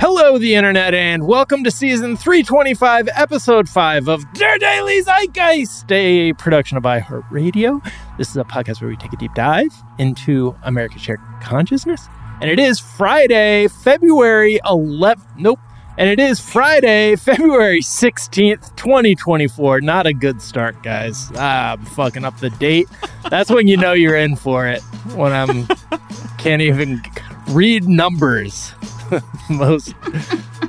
Hello, the internet, and welcome to season 325, episode 5 of Der Daily Zeitgeist, a production of iHeartRadio. This is a podcast where we take a deep dive into America's shared consciousness. And it is Friday, February 11th. Nope. And it is Friday, February 16th, 2024. Not a good start, guys. Ah, I'm fucking up the date. That's when you know you're in for it. When I'm can't even read numbers. most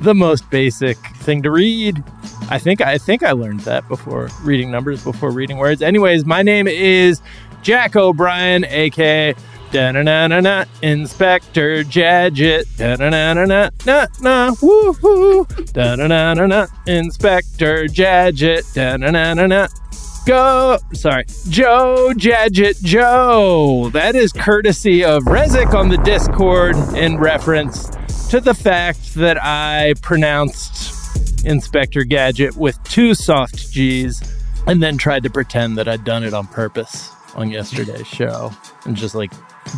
the most basic thing to read. I think I think I learned that before reading numbers before reading words. Anyways, my name is Jack O'Brien, aka Da-na-na-na-na, Inspector Gadget. Da-na-na-na-na-na, woohoo. Da-na-na-na-na, Inspector Gadget. Da-na-na-na-na. Go, sorry, Joe Jadget Joe. That is courtesy of Rezik on the Discord in reference to the fact that I pronounced Inspector Gadget with two soft G's and then tried to pretend that I'd done it on purpose on yesterday's show and just like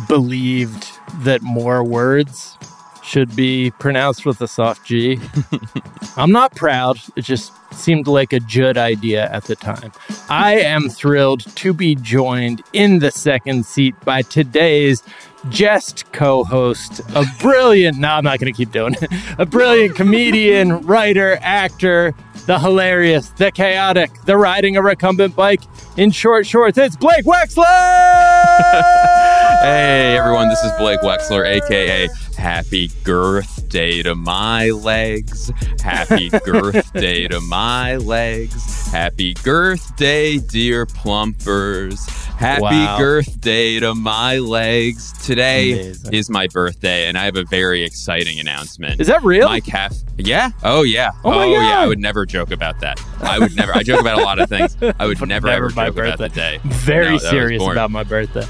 believed that more words should be pronounced with a soft G. I'm not proud. It just seemed like a good idea at the time. I am thrilled to be joined in the second seat by today's jest co-host, a brilliant, no, I'm not going to keep doing it, a brilliant comedian, writer, actor, the hilarious, the chaotic, the riding a recumbent bike in short shorts. It's Blake Wexler! hey, everyone, this is Blake Wexler, aka Happy Girth Day to my legs. Happy Girth Day to my legs. Happy Girth Day, dear plumpers. Happy Wow. Girth Day to my legs. Today Amazing. is my birthday, and I have a very exciting announcement. Is that real? My calf. Yeah. Oh, yeah. Oh my oh, yeah. I would never joke about that. I would never. I joke about a lot of things. I would never, never ever my joke about the day. Very No, serious about my birthday.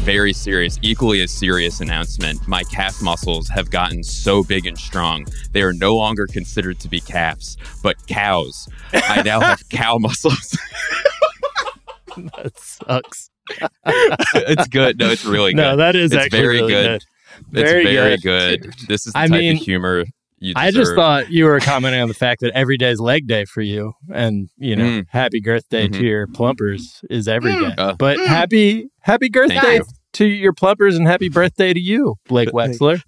very serious, equally as serious announcement. My calf muscles have gotten so big and strong, they are no longer considered to be calves, but cows. I now have cow muscles. That sucks. It's good. No, it's really good. No, that is It's actually very really good. good. it's very very good. good. This is the I type mean, of humor you deserve. I just thought you were commenting on the fact that every day is leg day for you, and you know, Mm. happy girth day to your plumpers is every day. Uh, but happy happy girth day you. to your plumpers and happy birthday to you, Blake Wexler.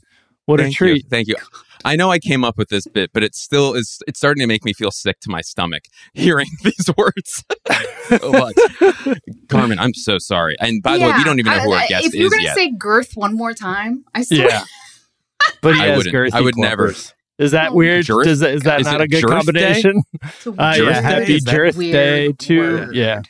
What a treat! You. Thank you. I know I came up with this bit, but it still is. It's starting to make me feel sick to my stomach hearing these words. so much. Carmen, I'm so sorry. And by the way, we don't even know who I- our I- guest If you're gonna say girth one more time, I swear. Yeah, but he I has wouldn't. girthy I would never. Is that Oh. weird? Girth? Does that, is that Is not a good Girth Day? combination? It's a Uh, yeah, weird- happy Girth Day to word. yeah.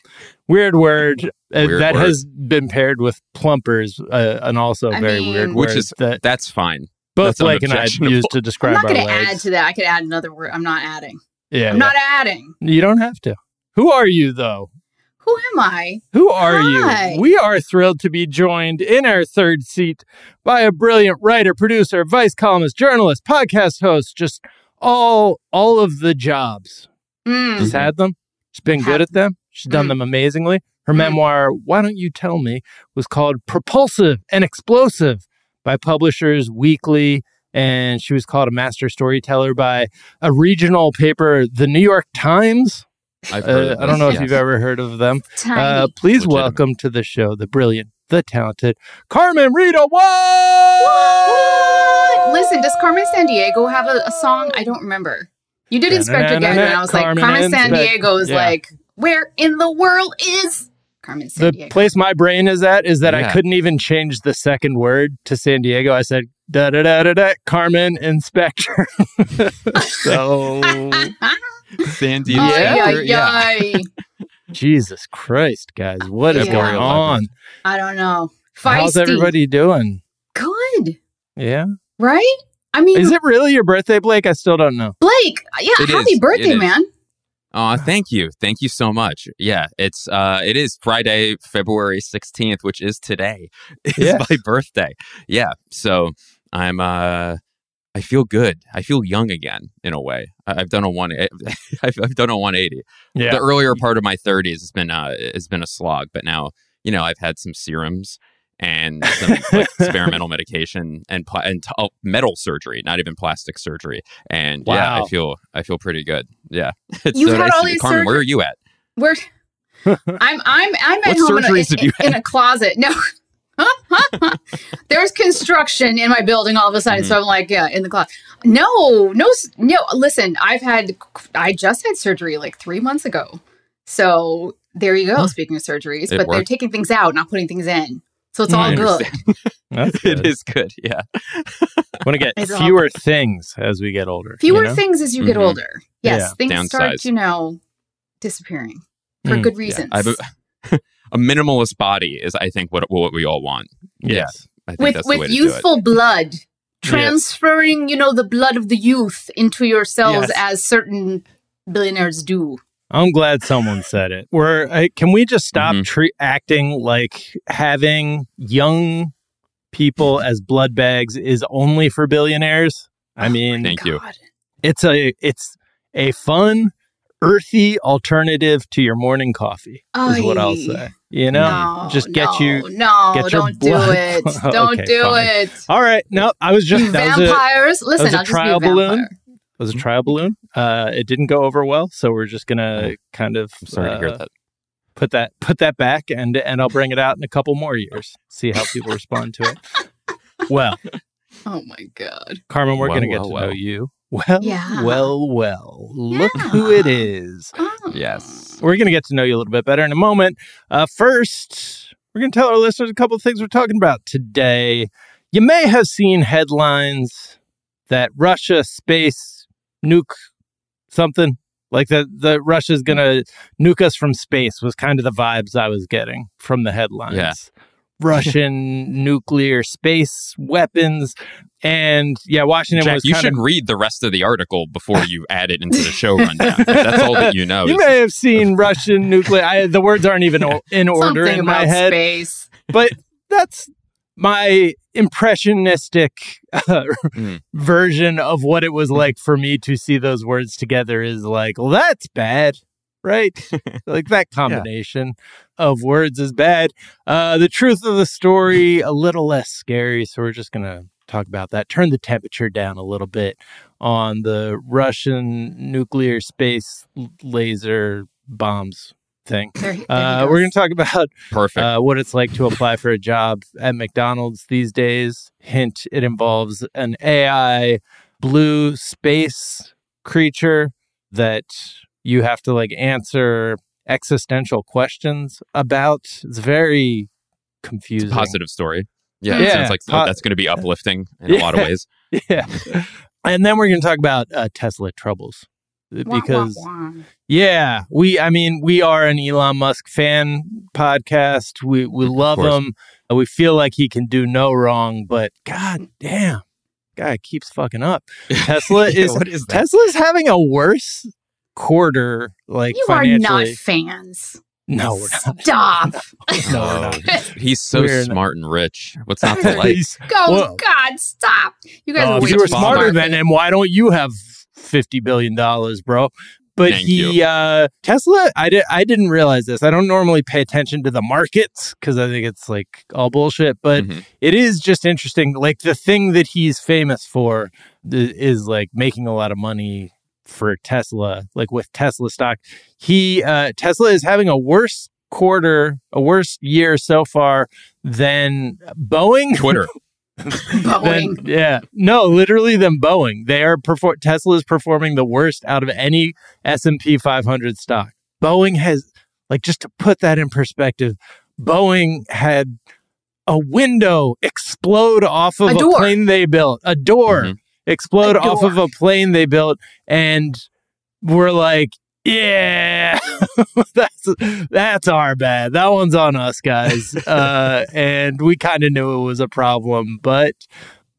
Weird word uh, that word. has been paired with plumpers, uh, and also a I very mean- weird Which is- that That's fine. Both That's Blake and I unobjectionable. used to I'm not going to add to that. I could add another word. I'm not adding. yeah, I'm not adding. You don't have to. Who are you though? Who am I? Who are Hi. you? We are thrilled to be joined in our third seat by a brilliant writer, producer, vice columnist, journalist, podcast host, just all all of the jobs. Mm. She's had them. She's been good at them. She's done Mm. them amazingly. Her Mm. memoir, Why Don't You Tell Me, was called Propulsive and Explosive by Publishers Weekly. And she was called a master storyteller by a regional paper, the New York Times. I've heard Uh, I don't know this, if you've ever heard of them. Uh, please Legitimate. welcome to the show the brilliant, the talented Carmen Rita What? What? Listen, does Carmen Sandiego have a, a song? I don't remember. You did Inspector Gadget, and I was like, Carmen Carmen Sandiego is Yeah. like, where in the world is Carmen San The Diego? place my brain is at is that I couldn't even change the second word to San Diego. I said da da da da da Carmen Inspector. so San Diego. Yeah. Ay, ay, ay. Jesus Christ, guys, what is Yeah. going on? I don't know. Feisty. How's everybody doing? Good, Yeah, right? I mean, is it really your birthday, Blake? I still don't know. Blake? Yeah, It happy is. birthday, It is. man. Oh, thank you. Thank you so much. Yeah, it's uh it is Friday, February 16th, which is today. Is Yeah. my birthday. Yeah. So I'm uh I feel good. I feel young again in a way. I've done a one I've, I've done a 180. Yeah, The earlier part of my 30s has been uh has been a slog, but now, you know, I've had some serums and some like, experimental medication and pla- and t- oh, metal surgery, not even plastic surgery. And yeah, Wow. I feel I feel pretty good. Yeah. It's You've had nice all these Carmen, where are you at? We're I'm I'm I'm at What home in a, surgeries have you in, in a closet. No. There's construction in my building all of a sudden, Mm-hmm. so I'm like, yeah, in the closet. No, no, no. Listen, I've had, I just had surgery like three months ago. So there you go. Speaking of surgeries, It but they're taking things out, not putting things in. So it's all good. understand. That's it good. is good. Yeah. Want to get It's fewer things as we get older. you Fewer know? things as you get Mhm. older. Yes, Yeah. things start, Downsize. you know, disappearing for Mm, good Yeah. reasons. I have a, a minimalist body is, I think, what what we all want. Yes. I think with that's the way with to do it. youthful blood transferring you know the blood of the youth into your cells Yes. as certain billionaires do I'm glad someone said it. We're uh, can we just stop Mhm. tre- acting like having young people as blood bags is only for billionaires? I Oh mean, Thank you. It's a it's a fun, earthy alternative to your morning coffee. Is what I'll say. You know, no, just get no, you. no get your don't do it don't Okay, do fine. it All right, no, I was just you that was a, vampires listen was a i'll just be a balloon. Vampire it was a trial balloon. Uh, it didn't go over well, so we're just gonna kind of I'm sorry to hear uh, that. put that put that back and and I'll bring it out in a couple more years. See how people respond to it. Well, oh my god Carmen, we're Well, going to get well, to well. know you. Well, Yeah. well, well. Look who it is. Oh. Yes. We're going to get to know you a little bit better in a moment. Uh, first, we're going to tell our listeners a couple of things we're talking about today. You may have seen headlines that Russia space nuke something like that. The Russia's going to nuke us from space was kind of the vibes I was getting from the headlines. Yeah. Russian nuclear space weapons, and yeah, Washington Jack, was you kind should of read the rest of the article before you add it into the show rundown. If that's all that you know. You may have seen Russian nuclear. I, the words aren't even o- in order something in my about head, space but that's my impressionistic uh, Mm. version of what it was like for me to see those words together. Is like, well, that's bad, right? like that combination of words is bad. Uh, the truth of the story a little less scary, so we're just gonna talk about that. Turn the temperature down a little bit on the Russian nuclear space laser bombs thing. there, there Uh, we're going to talk about Perfect. uh, what it's like to apply for a job at McDonald's these days. Hint: it involves an AI blue space creature that you have to like answer existential questions about. It's very confusing. Positive story. Yeah, Yeah. it sounds like Po- that's going to be uplifting in a lot of ways. Yeah. And then we're going to talk about uh, Tesla troubles Wah, wah, because wah. Yeah, we. I mean, we are an Elon Musk fan podcast. We we love him. Uh, We feel like he can do no wrong, but god damn, guy keeps fucking up. Tesla Yeah, is what is that? Tesla's having a worse quarter, like you are not fans. no, we're not. Stop. No, we're not. he's so We're not- smart and rich. What's not to like? He's- Go, Whoa. God, stop. You guys Oh, are if way you were smarter than him, why don't you have fifty billion dollars, bro? But Thank he, uh, Tesla, I did, I didn't realize this. I don't normally pay attention to the markets because I think it's like all bullshit. But Mhm. it is just interesting. Like the thing that he's famous for th- is like making a lot of money for Tesla, like with Tesla stock. He, uh, Tesla is having a worse quarter, a worse year so far than Boeing. Twitter. Boeing. Then, yeah, no, literally than Boeing. They are perfor- Tesla is performing the worst out of any S and P 500 stock. Boeing has, like, just to put that in perspective, Boeing had a window explode off of A a, plane they built, a door Mhm. explode A off of a plane they built, and we're like, yeah, that's that's our bad. That one's on us, guys. uh, and we kind of knew it was a problem, but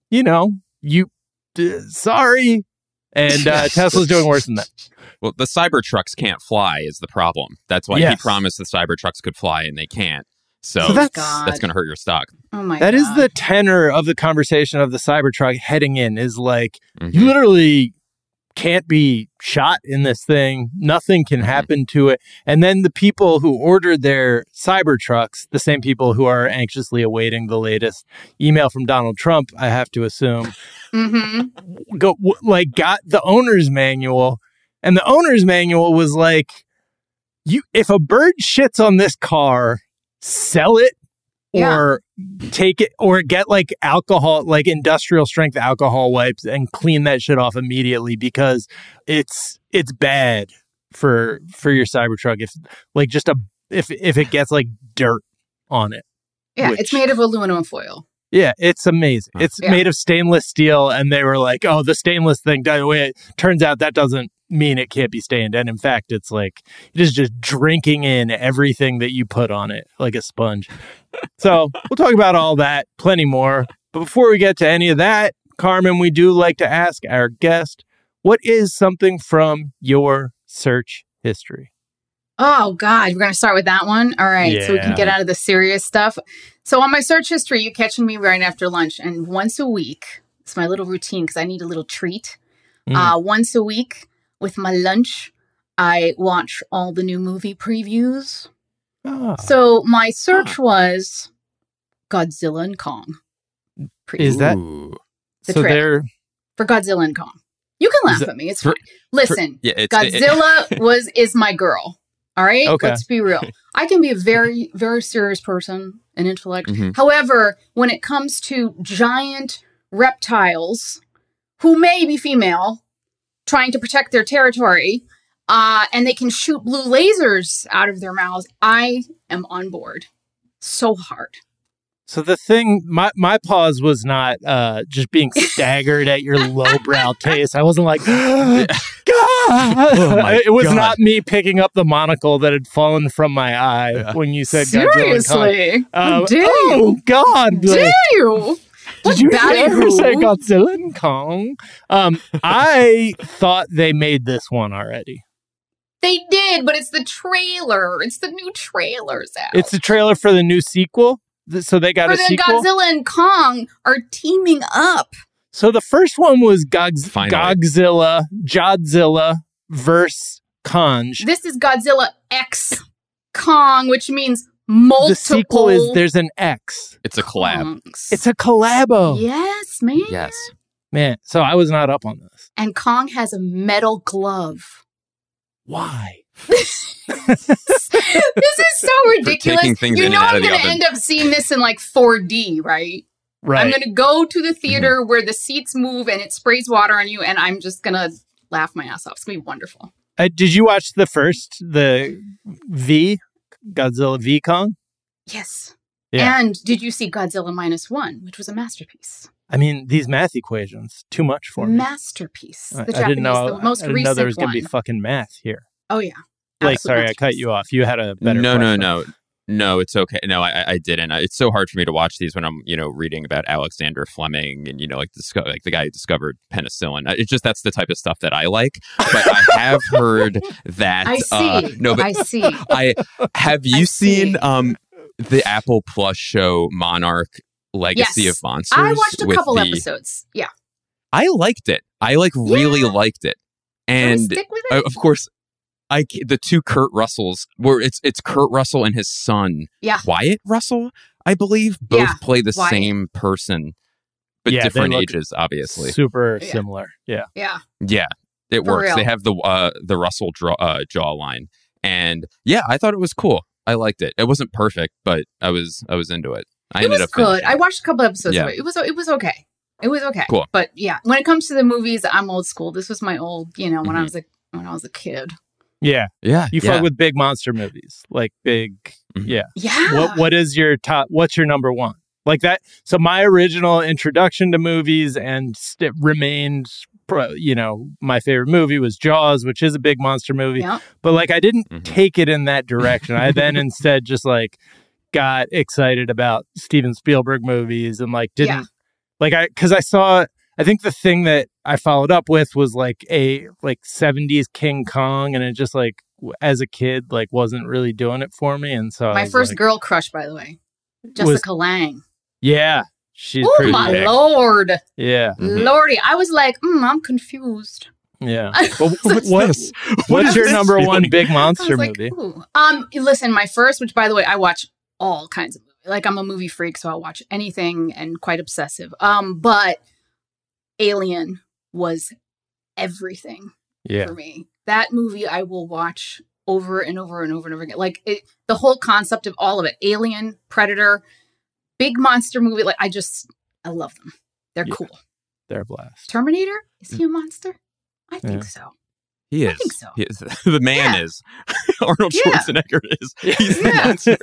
you know, you d- sorry. And uh, Tesla's doing worse than that. Well, the Cybertrucks can't fly is the problem. That's why he promised the Cybertrucks could fly and they can't. So, So that's God. that's going to hurt your stock. Oh my that God. is the tenor of the conversation of the Cybertruck heading in. Is like Mhm. you literally can't be shot in this thing. Nothing can happen to it. And then the people who ordered their Cybertrucks, the same people who are anxiously awaiting the latest email from Donald Trump, I have to assume, hmm go like got the owner's manual, and the owner's manual was like, you if a bird shits on this car, sell it Yeah. or take it or get like alcohol like industrial strength alcohol wipes and clean that shit off immediately because it's it's bad for for your cybertruck if like just a if if it gets like dirt on it Yeah, Which- it's made of aluminum foil. yeah, it's amazing. It's Yeah. made of stainless steel, and they were like, "Oh, the stainless thing." By the way, it turns out that doesn't mean it can't be stained, and in fact, it's like it is just drinking in everything that you put on it like a sponge. so we'll talk about all that, plenty more. But before we get to any of that, Carmen, we do like to ask our guest, "What is something from your search history?" Oh God, we're gonna start with that one. All right, so we can get out of the serious stuff. So on my search history, you catching me right after lunch, and once a week, it's my little routine because I need a little treat. Mm. Uh, once a week with my lunch, I watch all the new movie previews. Ah. So my search was Godzilla and Kong. Preview Is that- the so trailer. there? for Godzilla and Kong? You can laugh that- at me. It's for- fine. Listen, Yeah, it's it- Godzilla was is my girl. All right, Okay. let's be real. I can be a very very serious person and intellect. Mhm. However, when it comes to giant reptiles who may be female trying to protect their territory, uh, and they can shoot blue lasers out of their mouths, I am on board. So hard. So the thing, my my pause was not uh, just being staggered at your lowbrow taste. I wasn't like, God. my it was God. not me picking up the monocle that had fallen from my eye Yeah. when you said Godzilla. Seriously, How Um, oh? God! Dare like, you? What did you ever say Godzilla and Kong? Um, I thought they made this one already. They did, but it's the trailer. It's the new trailers out. It's the trailer for the new sequel. So they got For a the sequel. Godzilla and Kong are teaming up. So the first one was Gogs- Finally. Godzilla, Jodzilla versus Conj. This is Godzilla X Kong, which means multiple. The sequel is there's an X. it's a collab. Kongs. It's a collabo. yes, man. Yes. Man, so I was not up on this. And Kong has a metal glove. Why? this is so ridiculous. you know I'm going to end up seeing this in like 4D, right? Right. I'm going to go to the theater Mm-hmm. where the seats move and it sprays water on you, and I'm just going to laugh my ass off. It's going to be wonderful. Uh, did you watch the first, the V, Godzilla V Kong? Yes. Yeah. And did you see Godzilla minus one, which was a masterpiece? I mean, these math equations, too much for me. Masterpiece. I, The I didn't Japanese, know. the most I didn't recent know there was going to be fucking math here. oh yeah. Blake, Absolute sorry, I cut you off. You had a better. no, no, question. no. No, it's okay. No, I, I didn't. It's so hard for me to watch these when I'm, you know, reading about Alexander Fleming and you know, like disco- like the guy who discovered penicillin. It's just that's the type of stuff that I like. But I have heard that. I see. Uh, no, but I see. I have you I seen see. um the Apple Plus show Monarch Legacy Yes. of Monsters? I watched a couple the- episodes. Yeah. I liked it. I like really Yeah. liked it, and stick with uh, it? of course, I the two Kurt Russells were it's it's Kurt Russell and his son Yeah. Wyatt Russell, I believe, both Yeah, play the Wyatt. same person, but Yeah, different ages, obviously. Super Yeah. similar. Yeah. yeah. yeah, it For works. real. They have the uh, the Russell draw, uh, jawline, and yeah, I thought it was cool. I liked it. It wasn't perfect, but I was I was into it. I it ended was up good. finishing I watched a couple episodes Yeah. of it. It was it was okay. It was okay. Cool. But yeah, when it comes to the movies, I'm old school. This was my old, you know, when I Mhm. was a when I was a kid. Yeah. yeah, You yeah. fuck with big monster movies. Like big Mhm. yeah. Yeah. What what is your top what's your number one? Like that so my original introduction to movies and st- remained pro- you know, my favorite movie was Jaws, which is a big monster movie. Yeah. But like I didn't Mhm. take it in that direction. I then instead just like got excited about Steven Spielberg movies and like didn't Yeah. like I cuz I saw I think the thing that I followed up with was like a like 70s King Kong and it just like as a kid like wasn't really doing it for me and so my first like, girl crush, by the way, was- Jessica Lange. yeah she's Oh my big. lord, yeah Mhm. lordy! I was like, mm, I'm confused. yeah I well, was what, this? What what's is your this number one feeling? big I monster was like, movie ooh. Um, listen, my first, which by the way, I watch all kinds of movies. Like I'm a movie freak, so I'll watch anything and quite obsessive. Um, but Alien was everything yeah for me. That movie I will watch over and over and over and over again. Like it, the whole concept of all of it. Alien, Predator, big monster movie. Like I just, I love them. They're Yeah. cool. they're a blast Terminator, is he a monster? I think Yeah. so. He I is. think so. He is. the man Yeah. is. Arnold Yeah. Schwarzenegger is. He's the monster.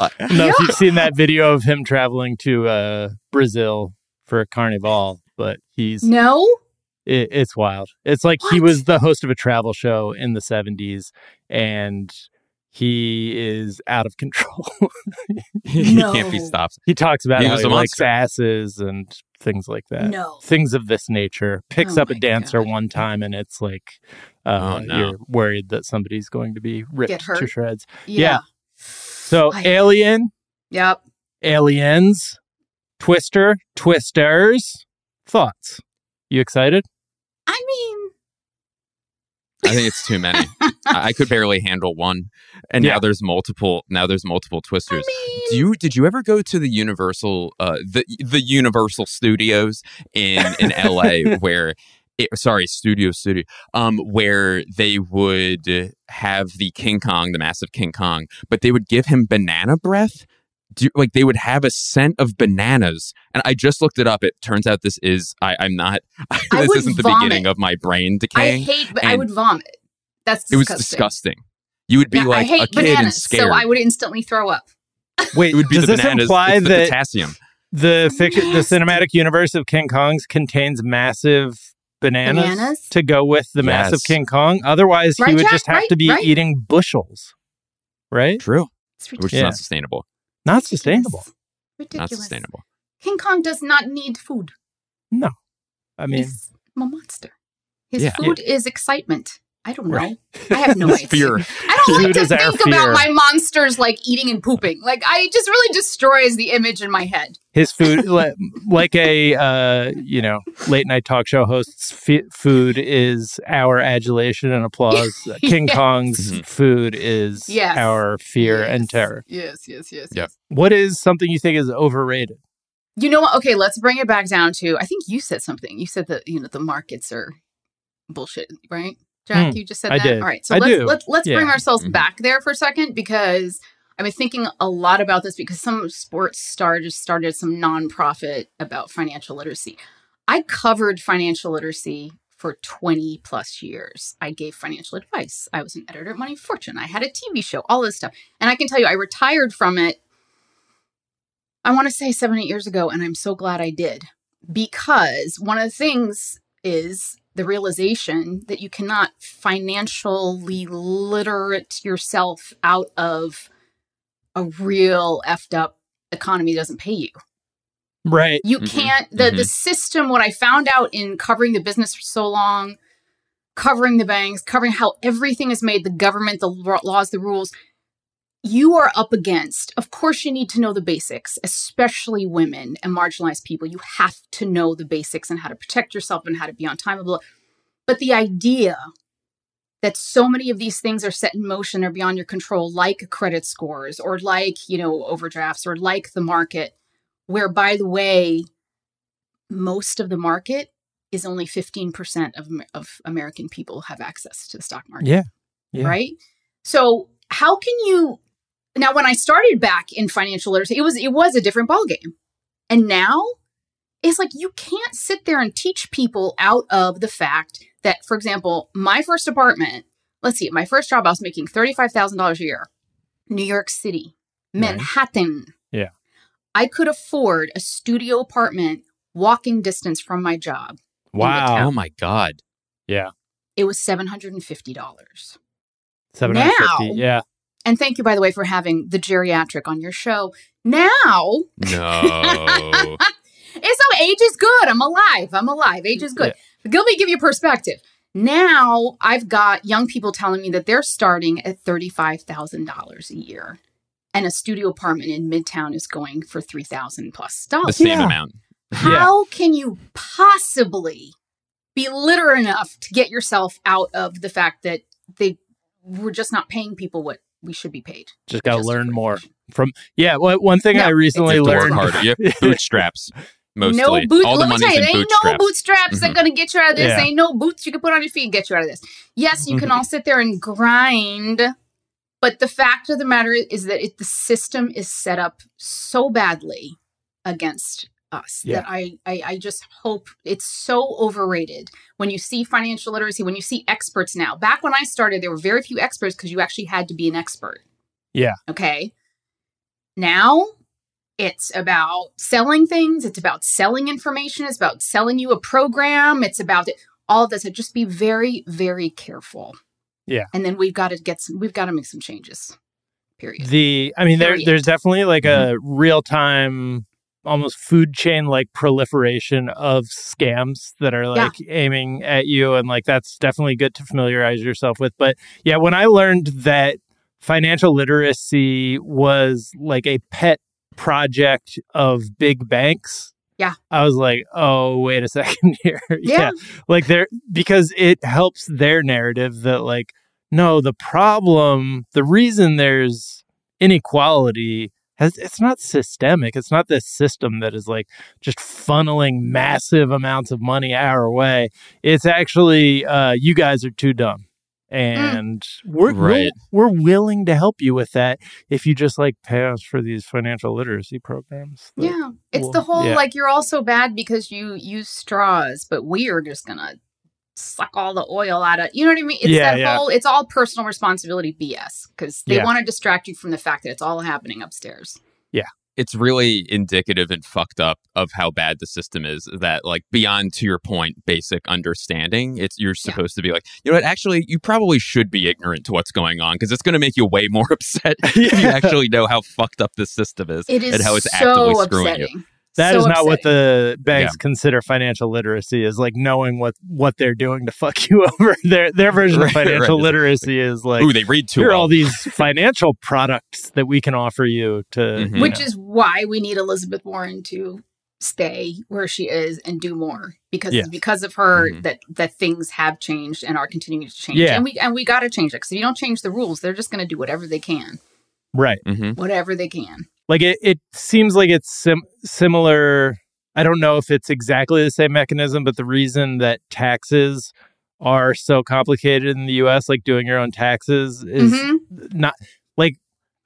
I don't know if you've seen that video of him traveling to uh, Brazil for a carnival, but he's No, it, it's wild. It's like he was the host of a travel show in the 70s and he is out of control. he No. can't be stopped. he talks about He how he likes asses and things like that. no. Things of this nature. Picks Oh up a dancer God. one time and it's like uh, Oh, no. you're worried that somebody's going to be ripped to hurt? shreds. Yeah. So I- Alien, Yep. Aliens, Twister, Twisters. Thoughts? You excited? I mean, I think it's too many. I I could barely handle one, and Yeah. now there's multiple. Now there's multiple I twisters. mean, Do you did you ever go to the Universal uh the the Universal Studios in in LA where it, sorry Studio Studio um where they would have the King Kong the massive King Kong but they would give him banana breath do, like they would have a scent of bananas and I just looked it up it turns out this is I I'm not this isn't the vomit. beginning of my brain I decaying hate, but I would vomit. That's it was disgusting. disgusting you would be Yeah, I like hate a kid and bananas, scared so I would instantly throw up. Wait, it would be does the this bananas imply the that potassium the fiction, the cinematic universe of King Kongs contains massive bananas, Bananas? to go with the massive Yes. King Kong? Otherwise, he would Jack? just have Right, to be right. eating bushels, right? true It's which is Yeah. not sustainable Not ridiculous. sustainable. Ridiculous. not sustainable King Kong does not need food. No. I mean, He's a monster. His Yeah. food is excitement. I don't know. Right. I have no idea. fear I don't Food like to think about my monsters like eating and pooping. Like I just really destroys the image in my head. his food, like a uh, you know late night talk show host's f- food is our adulation and applause. King Kong's Mhm. food is Yes. our fear and terror. Yes, yes, yes. Yep. yes. What is something you think is overrated? You know what? Okay, let's bring it back down to I think you said something. You said that, you know, the markets are bullshit, right? Jack, Hmm, you just said I that. did. All right. So I let's do. let's let's Yeah. bring ourselves Mhm. back there for a second because I've been thinking a lot about this because some sports star just started some nonprofit about financial literacy. I covered financial literacy for 20 plus years. I gave financial advice. I was an editor at Money Fortune. I had a TV show, all this stuff. And I can tell you, I retired from it, I want to say seven, eight years ago. And I'm so glad I did because one of the things is the realization that you cannot financially literate yourself out of a real effed up economy doesn't pay you. Right. You Mhm. can't the the Mhm. system what I found out in covering the business for so long, covering the banks, covering how everything is made, the government, the laws, the rules, you are up against. Of course you need to know the basics, especially women and marginalized people. You have to know the basics and how to protect yourself and how to be on time. blah, blah. But the idea that so many of these things are set in motion or beyond your control like credit scores or like, you know, overdrafts or like the market where by the way most of the market is only 15% of, of american people have access to the stock market Yeah. Yeah. right so how can you now when i started back in financial literacy it was it was a different ballgame and now it's like you can't sit there and teach people out of the fact that for example my first apartment let's see my first job i was making $35000 a year new york city Nice. manhattan Yeah. I could afford a studio apartment walking distance from my job. Wow. Oh my god. Yeah. It was $750. Seven hundred fifty. Now- Yeah. And thank you, by the way, for having the geriatric on your show. Now, No. it's so age is good. I'm alive. I'm alive. Age is good. But let me give you perspective. Now I've got young people telling me that they're starting at $35,000 a year. And a studio apartment in Midtown is going for 3000 plus the dollars. same Yeah. amount. How can you possibly be literate enough to get yourself out of the fact that they we're just not paying people what we should be paid? Just got to learn more from. Yeah. Well, one thing No, I recently a You have to learned. work harder. You have bootstraps. Mostly. No boot. All the let me money's tell you, in there ain't bootstraps. no bootstraps that Mhm. gonna get you out of this. Yeah. Ain't no boots you can put on your feet and get you out of this. Yes, you can all sit there and grind, but the fact of the matter is that it, the system is set up so badly against us Yeah. that I, I I just hope it's so overrated when you see financial literacy when you see experts now. Back when I started, there were very few experts because you actually had to be an expert. Yeah. Okay. Now it's about selling things. It's about selling information. It's about selling you a program. It's about it, all of this. So just be very, very careful. Yeah. And then we've got to get some, we've got to make some changes. Period. the i mean there there's definitely like mm-hmm. a real time almost food chain like proliferation of scams that are Yeah. like aiming at you and like that's definitely good to familiarize yourself with but yeah when i learned that financial literacy was like a pet project of big banks Yeah. i was like oh wait a second here Yeah. like there because it helps their narrative that like no the problem the reason there's inequality has it's not systemic it's not this system that is like just funneling massive amounts of money our way it's actually uh you guys are too dumb and we're, Right. we're we're willing to help you with that if you just like pay us for these financial literacy programs Yeah. It's well, the whole yeah. like you're all so bad because you use straws, but we are just going to suck all the oil out of you know what I mean? It's Yeah, that yeah. whole it's all personal responsibility BS because they Yeah. want to distract you from the fact that it's all happening upstairs. Yeah. It's really indicative and fucked up of how bad the system is that like beyond to your point basic understanding it's you're Yeah. supposed to be like you know what actually you probably should be ignorant to what's going on because it's going to make you way more upset if you actually know how fucked up this system is, It is and how it's actively so screwing you upsetting. That So is not what the banks consider financial literacy is like knowing what what they're doing to fuck you over. Their their version Right, of financial right. literacy is like Ooh, they read too here are all these financial products that we can offer you to Mhm. you which know. is why we need Elizabeth Warren to stay where she is and do more because Yeah. it's because of her Mhm. that that things have changed and are continuing to change Yeah. and we and we got to change it because if you don't change the rules they're just going to do whatever they can right. hmm whatever they can Like it, it seems like it's sim- similar. I don't know if it's exactly the same mechanism, but the reason that taxes are so complicated in the US, like doing your own taxes, is Mhm. not like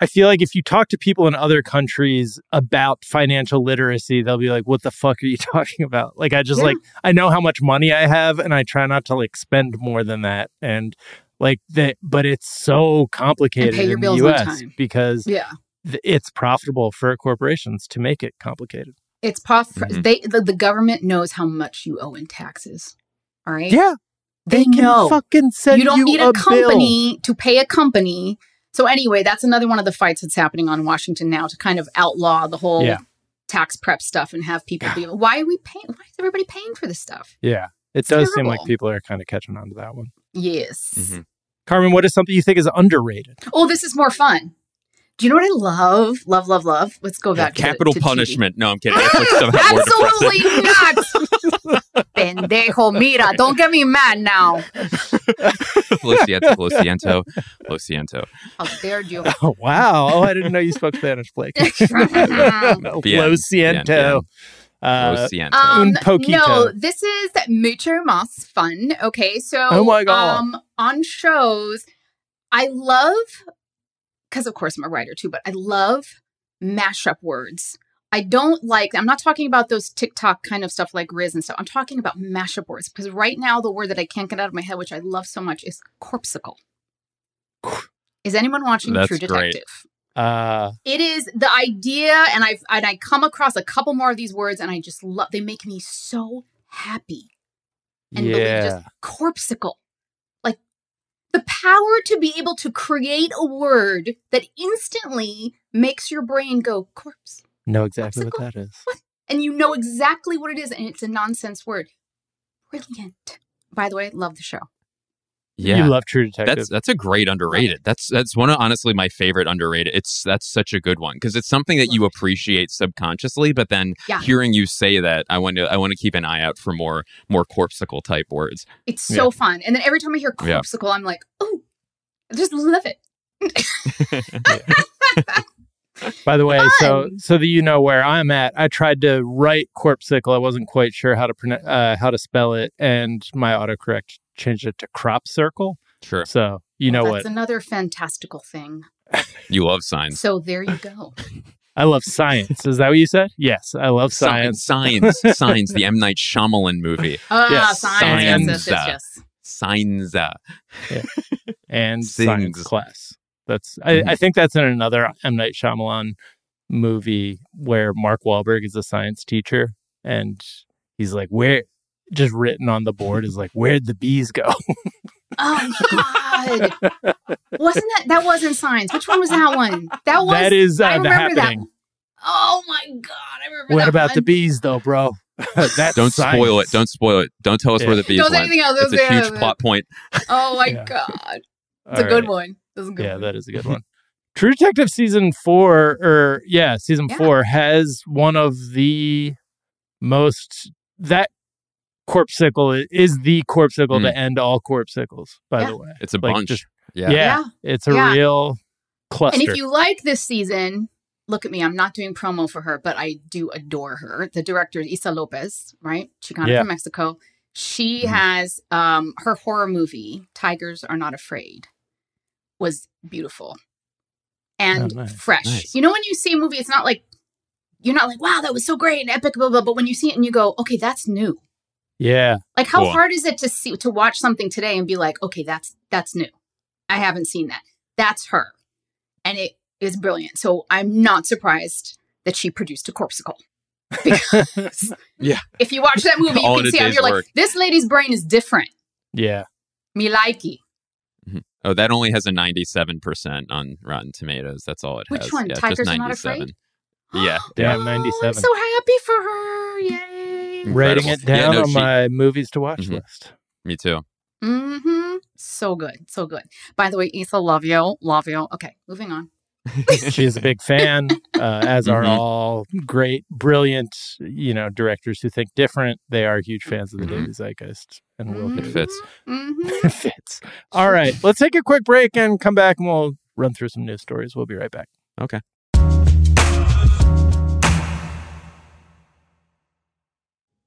I feel like if you talk to people in other countries about financial literacy, they'll be like, "What the fuck are you talking about?" Like I just Yeah. like I know how much money I have, and I try not to like spend more than that, and like that. But it's so complicated in the U.S. because yeah it's profitable for corporations to make it complicated. it's prof- Mhm. they the, the government knows how much you owe in taxes all right Yeah, they can know fucking send you don't need a, a bill. company to pay a company So anyway, that's another one of the fights that's happening on Washington now to kind of outlaw the whole Yeah. tax prep stuff and have people be why are we paying why is everybody paying for this stuff? Yeah. It It's does seem like people are kind of catching on to that one. Yes. Mhm. Carmen, what is something you think is underrated? Oh, this is more fun. Do you know what I love? Love, love, love. Let's go back to Capital to TV. punishment. No, I'm kidding. Netflix somehow more Absolutely depressing. not. Pendejo, mira. Don't get me mad now. Lo siento, lo siento, lo siento. How dare you? Oh, wow. Oh, I didn't know you spoke Spanish, Blake. um, Lo Bien, siento. bien, Uh, Lo siento. Um, Un no, this is mucho más fun. Okay, so Oh my God. um, on shows, I love because of course I'm a writer too, but I love mashup words. I don't like. I'm not talking about those TikTok kind of stuff like Riz and stuff. I'm talking about mashup words because right now the word that I can't get out of my head, which I love so much, is corpsicle. Is anyone watching That's True great. Detective? uh, it is the idea and i've and i come across a couple more of these words and i just love they make me so happy and yeah. just corpsicle like the power to be able to create a word that instantly makes your brain go corpse know exactly what that is. and you know exactly what it is and it's a nonsense word. Brilliant. By the way love the show Yeah. You love True Detective. That's that's a great underrated. That's that's one of honestly my favorite underrated. It's that's such a good one because it's something that you appreciate subconsciously, but then Yeah. hearing you say that, I want to I want to keep an eye out for more more corpsicle type words. it's so fun and then every time i hear Yeah. i'm like oh i just love it By the way, so Fun. so that you know where I'm at, I tried to write corpsicle. I wasn't quite sure how to pronounce uh, how to spell it, and my autocorrect changed it to crop circle. Sure, So you know what? that's what? another fantastical thing you love science. So there you go. I love science. Is that what you said? Yes, I love science. Science, signs, signs. The M Night Shyamalan movie. Ah, Yes, science. Yes, yes, science. yes, yes. Signs. uh, and Sings. science class. That's I, I think that's in another M Night Shyamalan movie where Mark Wahlberg is a science teacher and he's like, "Where?" Just written on the board is like, "Where'd the bees go?" Oh God! wasn't that that wasn't science? Which one was that one? That was. that is I uh, the remember that. happening. one. Oh my God! I remember. What that about the bees, though, bro? that's Don't spoil it. Don't spoil it. Don't tell us Yeah. where the bees Don't went. anything else. It's Don't a say huge plot point. Oh my Yeah. God! It's All a good one. That's a good Yeah, one. that is a good one. True Detective season four, or yeah, season Yeah. four has one of the most that corpsicle is the corpsicle to end all corpsicles. By Yeah. the way, It's a Like, bunch. just- yeah. yeah, Yeah. it's a Yeah. real cluster. And if you like this season, look at me. I'm not doing promo for her, but I do adore her. The director is Issa Lopez, right? Chicana Yeah. from Mexico. She Mhm. has um her horror movie, Tigers Are Not Afraid, was beautiful and Oh, nice. fresh. Nice. You know, when you see a movie, it's not like you're not like, wow, that was so great and epic, blah, blah, but when you see it and you go, okay, that's new. Yeah, Like how Cool. hard is it to see to watch something today and be like, okay, that's that's new. I haven't seen that. That's her. And it is brilliant. So I'm not surprised that she produced a corpsicle. Because Yeah. if you watch that movie, you can see how you're like, work. this lady's brain is different. yeah, Me likey. Mm-hmm. Oh, that only has a 97% on Rotten Tomatoes. That's all it Which has. one? Yeah, Tigers just Are Not 97. Afraid? Yeah. Damn, Oh, 97. I'm so happy for her. Yay. Writing it Incredible. Yeah, down no, on she- my movies to watch Mhm. list. Me too. Mm-hmm. So good. So good. By the way, Issa, love you. Love you. Okay, moving on. She's a big fan, uh, as are Mhm. all great, brilliant, you know, directors who think different. They are huge fans of the Mhm. Daily Zeitgeist, and will It fits. Mm-hmm. it fits. All right, let's take a quick break and come back, and we'll run through some news stories. We'll be right back. Okay.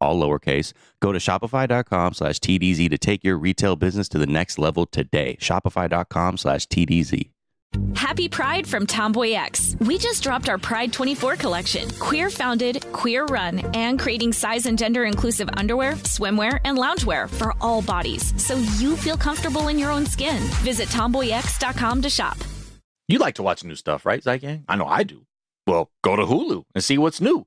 all lowercase. Go to shopify.com slash TDZ to take your retail business to the next level today. Shopify.com slash TDZ. Happy Pride from TomboyX. We just dropped our Pride 24 collection. Queer founded, queer run, and creating size and gender inclusive underwear, swimwear, and loungewear for all bodies so you feel comfortable in your own skin. Visit tomboyx.com to shop. You like to watch new stuff, right, Zeitgang? I know I do. Well, go to Hulu and see what's new.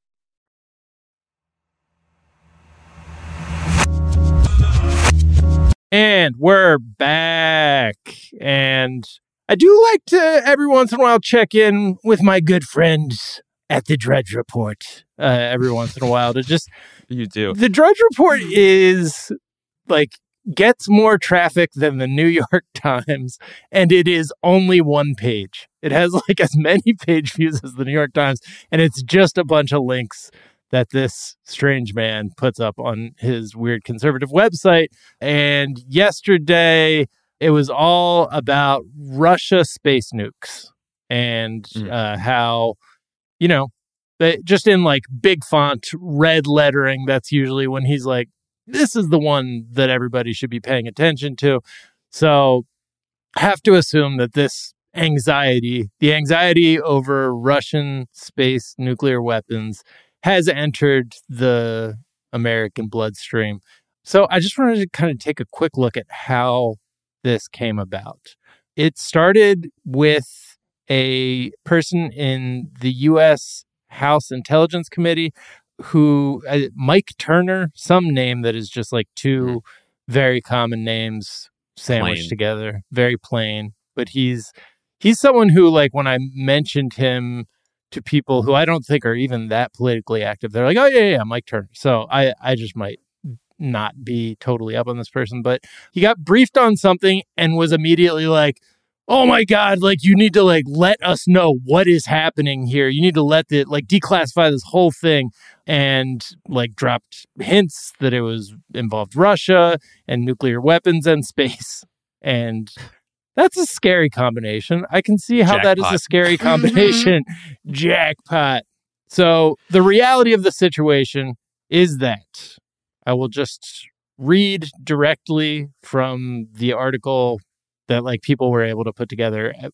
And we're back. And I do like to every once in a while check in with my good friends at the Drudge Report. Uh, every once in a while to just You do. the Drudge Report is like gets more traffic than the New York Times, and it is only one page. It has like as many page views as the New York Times, and it's just a bunch of links that this strange man puts up on his weird conservative website. And yesterday, it was all about Russia space nukes and Mm. uh, how, you know, they, just in like big font, red lettering, that's usually when he's like, this is the one that everybody should be paying attention to. So, have to assume that this anxiety, the anxiety over Russian space nuclear weapons, has entered the American bloodstream. So I just wanted to kind of take a quick look at how this came about. It started with a person in the U.S. House Intelligence Committee who, uh, Mike Turner, some name that is just like two very common names sandwiched Plain. together, very plain. But he's he's someone who, like, when I mentioned him to people who I don't think are even that politically active. They're like, "Oh yeah, yeah, Mike Turner." So I I just might not be totally up on this person, but he got briefed on something and was immediately like, "Oh my god, like you need to like let us know what is happening here. You need to let the like declassify this whole thing." And like dropped hints that it was involved Russia and nuclear weapons and space. And that's a scary combination. I can see how that is a scary combination. Jackpot. So the reality of the situation is that I will just read directly from the article that like people were able to put together uh,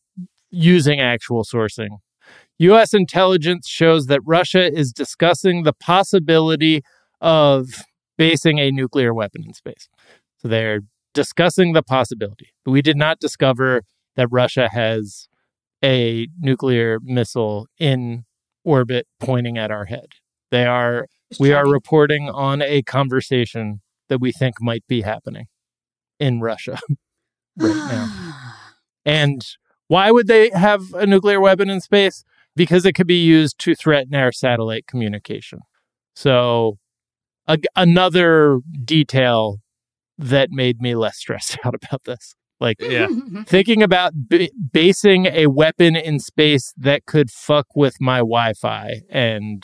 using actual sourcing. US intelligence shows that Russia is discussing the possibility of basing a nuclear weapon in space. So they're discussing the possibility. But we did not discover that Russia has a nuclear missile in orbit pointing at our head. They are we are reporting on a conversation that we think might be happening in Russia right now. And why would they have a nuclear weapon in space? Because it could be used to threaten our satellite communication. So, a, another detail that made me less stressed out about this. Like Yeah. thinking about b- basing a weapon in space that could fuck with my Wi-Fi and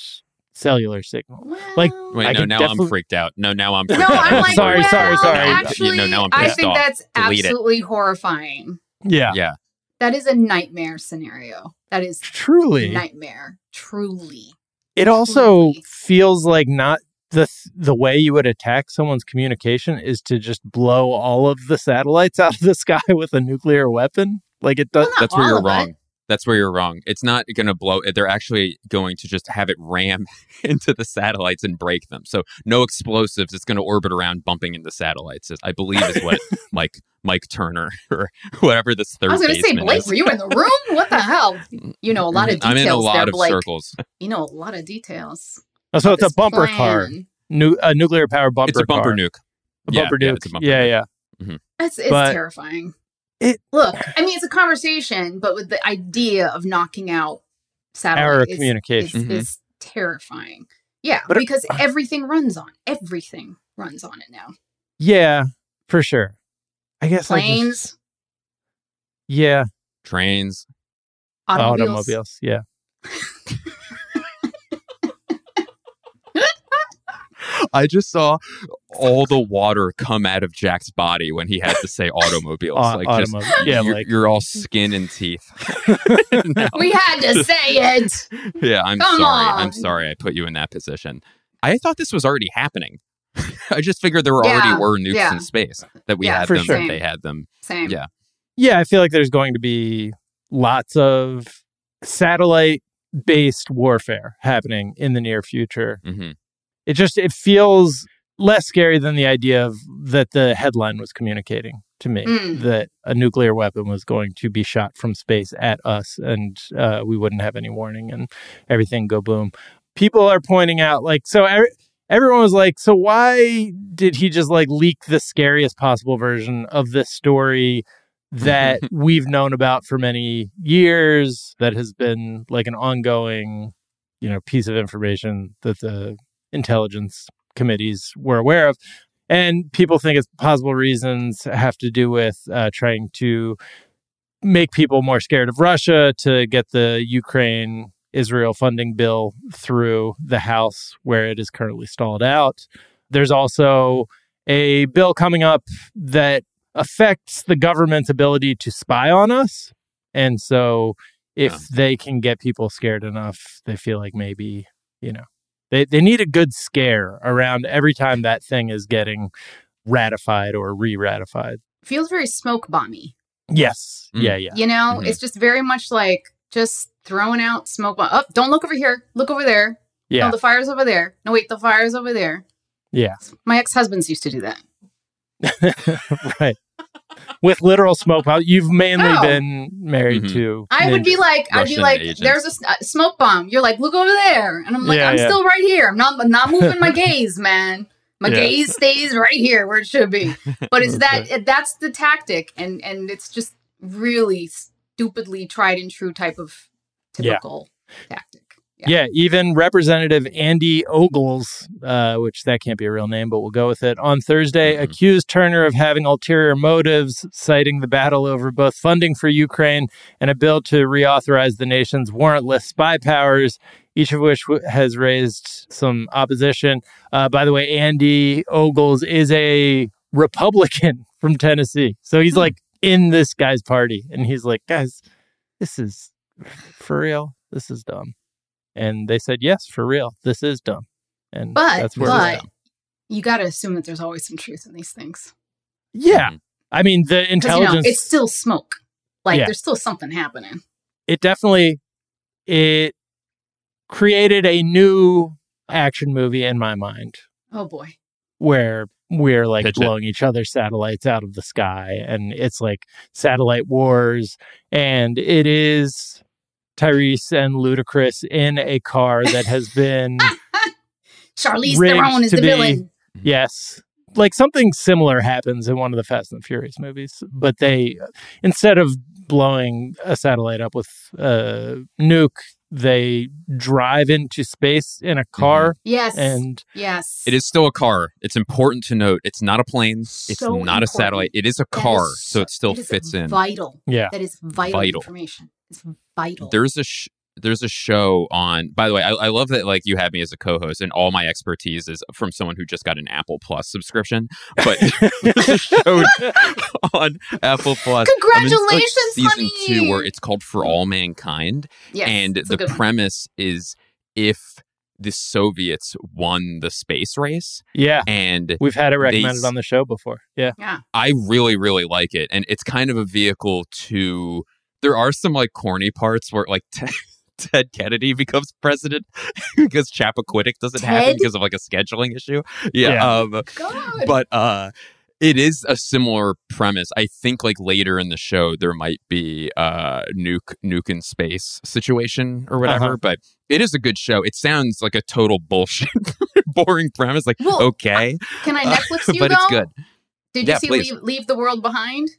cellular signal. Like, Wait, I no, now definitely- I'm freaked out. No, now I'm No, out. I'm like, Sorry, well, sorry, sorry. Actually, No, now I'm I pissed think off. that's Delete it. absolutely horrifying. Yeah, Yeah. That is a nightmare scenario. That is truly. nightmare. Truly. It also Absolutely. feels like not the the way you would attack someone's communication is to just blow all of the satellites out of the sky with a nuclear weapon. Like it does. Well, That's where you're of it. wrong. That's where you're wrong. It's not going to blow. They're actually going to just have it ram into the satellites and break them. So no explosives. It's going to orbit around, bumping into satellites. I believe is what like Mike Turner or whatever this third I was going to say, baseman Blake, is. were you in the room? What the hell? You know a lot of details I'm in a lot there, of Blake. circles. You know a lot of details. Oh, so it's a this bumper car, nu- a nuclear power bumper. It's a bumper car. nuke. A Yeah, bumper yeah, nuke. it's a bumper yeah, nuke. yeah. It's, it's But terrifying. it- Look, I mean, it's a conversation, but with the idea of knocking out satellite Our is, communication. is, Mhm. is terrifying. Yeah, But it- because everything runs on everything runs on it now. Yeah, for sure. I guess I just- Planes, yeah, Trains. automobiles. automobiles. Yeah. I just saw all the water come out of Jack's body when he had to say automobiles. Au- like just yeah, you're, like you're all skin and teeth. Now- We had to say it. yeah, I'm Come sorry. I'm sorry I put you in that position. I thought this was already happening. I just figured there Yeah, already were nukes yeah. in space that we Yeah, had for them. sure. that They had them. Same. Yeah. Yeah, I feel like there's going to be lots of satellite based warfare happening in the near future. hmm It just it feels less scary than the idea of that the headline was communicating to me Mm. that a nuclear weapon was going to be shot from space at us and uh, we wouldn't have any warning and everything go boom. People are pointing out like so every, everyone was like so why did he just like leak the scariest possible version of this story that we've known about for many years that has been like an ongoing you know piece of information that the intelligence committees were aware of and people think it's possible reasons have to do with uh, trying to make people more scared of russia to get the ukraine israel funding bill through the house where it is currently stalled out there's also a bill coming up that affects the government's ability to spy on us. And so if Yeah. they can get people scared enough, they feel like maybe, you know, they, they need a good scare around every time that thing is getting ratified or re ratified. Feels very smoke bomby. Yes. Mm. Yeah. Yeah. You know, Mhm. it's just very much like just throwing out smoke bomb. Oh, don't look over here. Look over there. Yeah. No, the fire's over there. No, wait, the fire's over there. Yeah. My ex husbands used to do that. right. With literal smoke bomb. You've mainly Oh. been married Mhm. to. I would be ninjas. like, I'd be like, agents. there's a s- a smoke bomb. You're like, look over there, and I'm like, Yeah, I'm yeah. still right here. I'm not, I'm not moving my gaze, man. My Yeah. gaze stays right here where it should be. But it's that that's the tactic, and and it's just really stupidly tried and true type of Yeah. typical tactic. Yeah, even Representative Andy Ogles, uh, which that can't be a real name, but we'll go with it, on Thursday Mhm. accused Turner of having ulterior motives, citing the battle over both funding for Ukraine and a bill to reauthorize the nation's warrantless spy powers, each of which w- has raised some opposition. Uh, by the way, Andy Ogles is a Republican from Tennessee. So he's Hmm. like in this guy's party. And he's like, guys, this is for real. This is dumb. And they said, yes, for real. This is dumb. And But that's where but we're you got to assume that there's always some truth in these things Yeah. Mhm. I mean, the because you intelligence, know it's still smoke. Like Yeah. there's still something happening. it definitely, it created a new action movie in my mind Oh boy. where we're like Pitch it. blowing each other's satellites out of the sky and it's like satellite wars and it is Tyrese and Ludacris in a car that has been Charlize Rigged Theron is the be- villain. Mm-hmm. yes like something similar happens in one of the Fast and the Furious movies but they instead of blowing a satellite up with a nuke they drive into space in a car mm-hmm. Yes. and yes. It is still a car. It's important to note. It's not a plane. It's So not a satellite. It is a That car, is so it still it is fits in. Vital. yeah. That is vital, Vital. information. It's vital. There's a sh- there's a show on. By the way, I, I love that like you have me as a co-host, and all my expertise is from someone who just got an Apple Plus subscription. But there's a show on Apple Plus. I'm in, like, Congratulations, season honey. two, where it's called For All Mankind, yes, and the good one. premise is if the Soviets won the space race, Yeah. and We've had it recommended s- on the show before. Yeah. yeah I really, really like it. And it's kind of a vehicle to. There are some like corny parts where like Ted, Ted Kennedy becomes president because Chappaquiddick doesn't happen because of like a scheduling issue. Yeah. Yeah. Um, God. but uh, it is a similar premise. I think like later in the show there might be a nuke nuke in space situation or whatever. Uh-huh. But it is a good show. It sounds like a total bullshit, boring premise. Like Well, okay, Can I uh, Netflix you but it's good. Did you Yeah, see leave, leave the World Behind?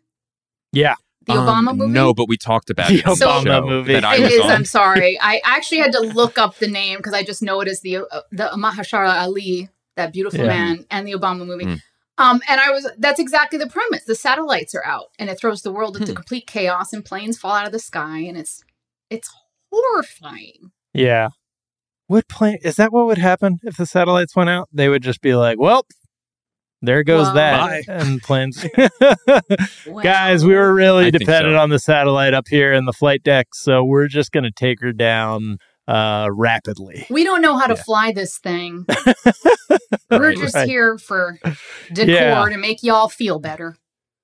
Yeah. The Um, Obama movie? No, but we talked about The it. on Obama show movie. That I It was is. on. I'm sorry. I actually had to look up the name because I just know it as the uh, the Mahershala Ali, that beautiful Yeah. man, and the Obama movie. Mm. Um, and I was that's exactly the premise. The satellites are out, and it throws the world into Hmm. complete chaos, and planes fall out of the sky, and it's it's horrifying. Yeah. What plane is that what would happen if the satellites went out? They would just be like, Well, there goes Well- that. Bye. And planes Well, Guys, we were really I dependent so. on the satellite up here in the flight deck, so we're just gonna take her down uh rapidly. We don't know how to Yeah. fly this thing. We're Right. just Right. here for decor Yeah. to make y'all feel better.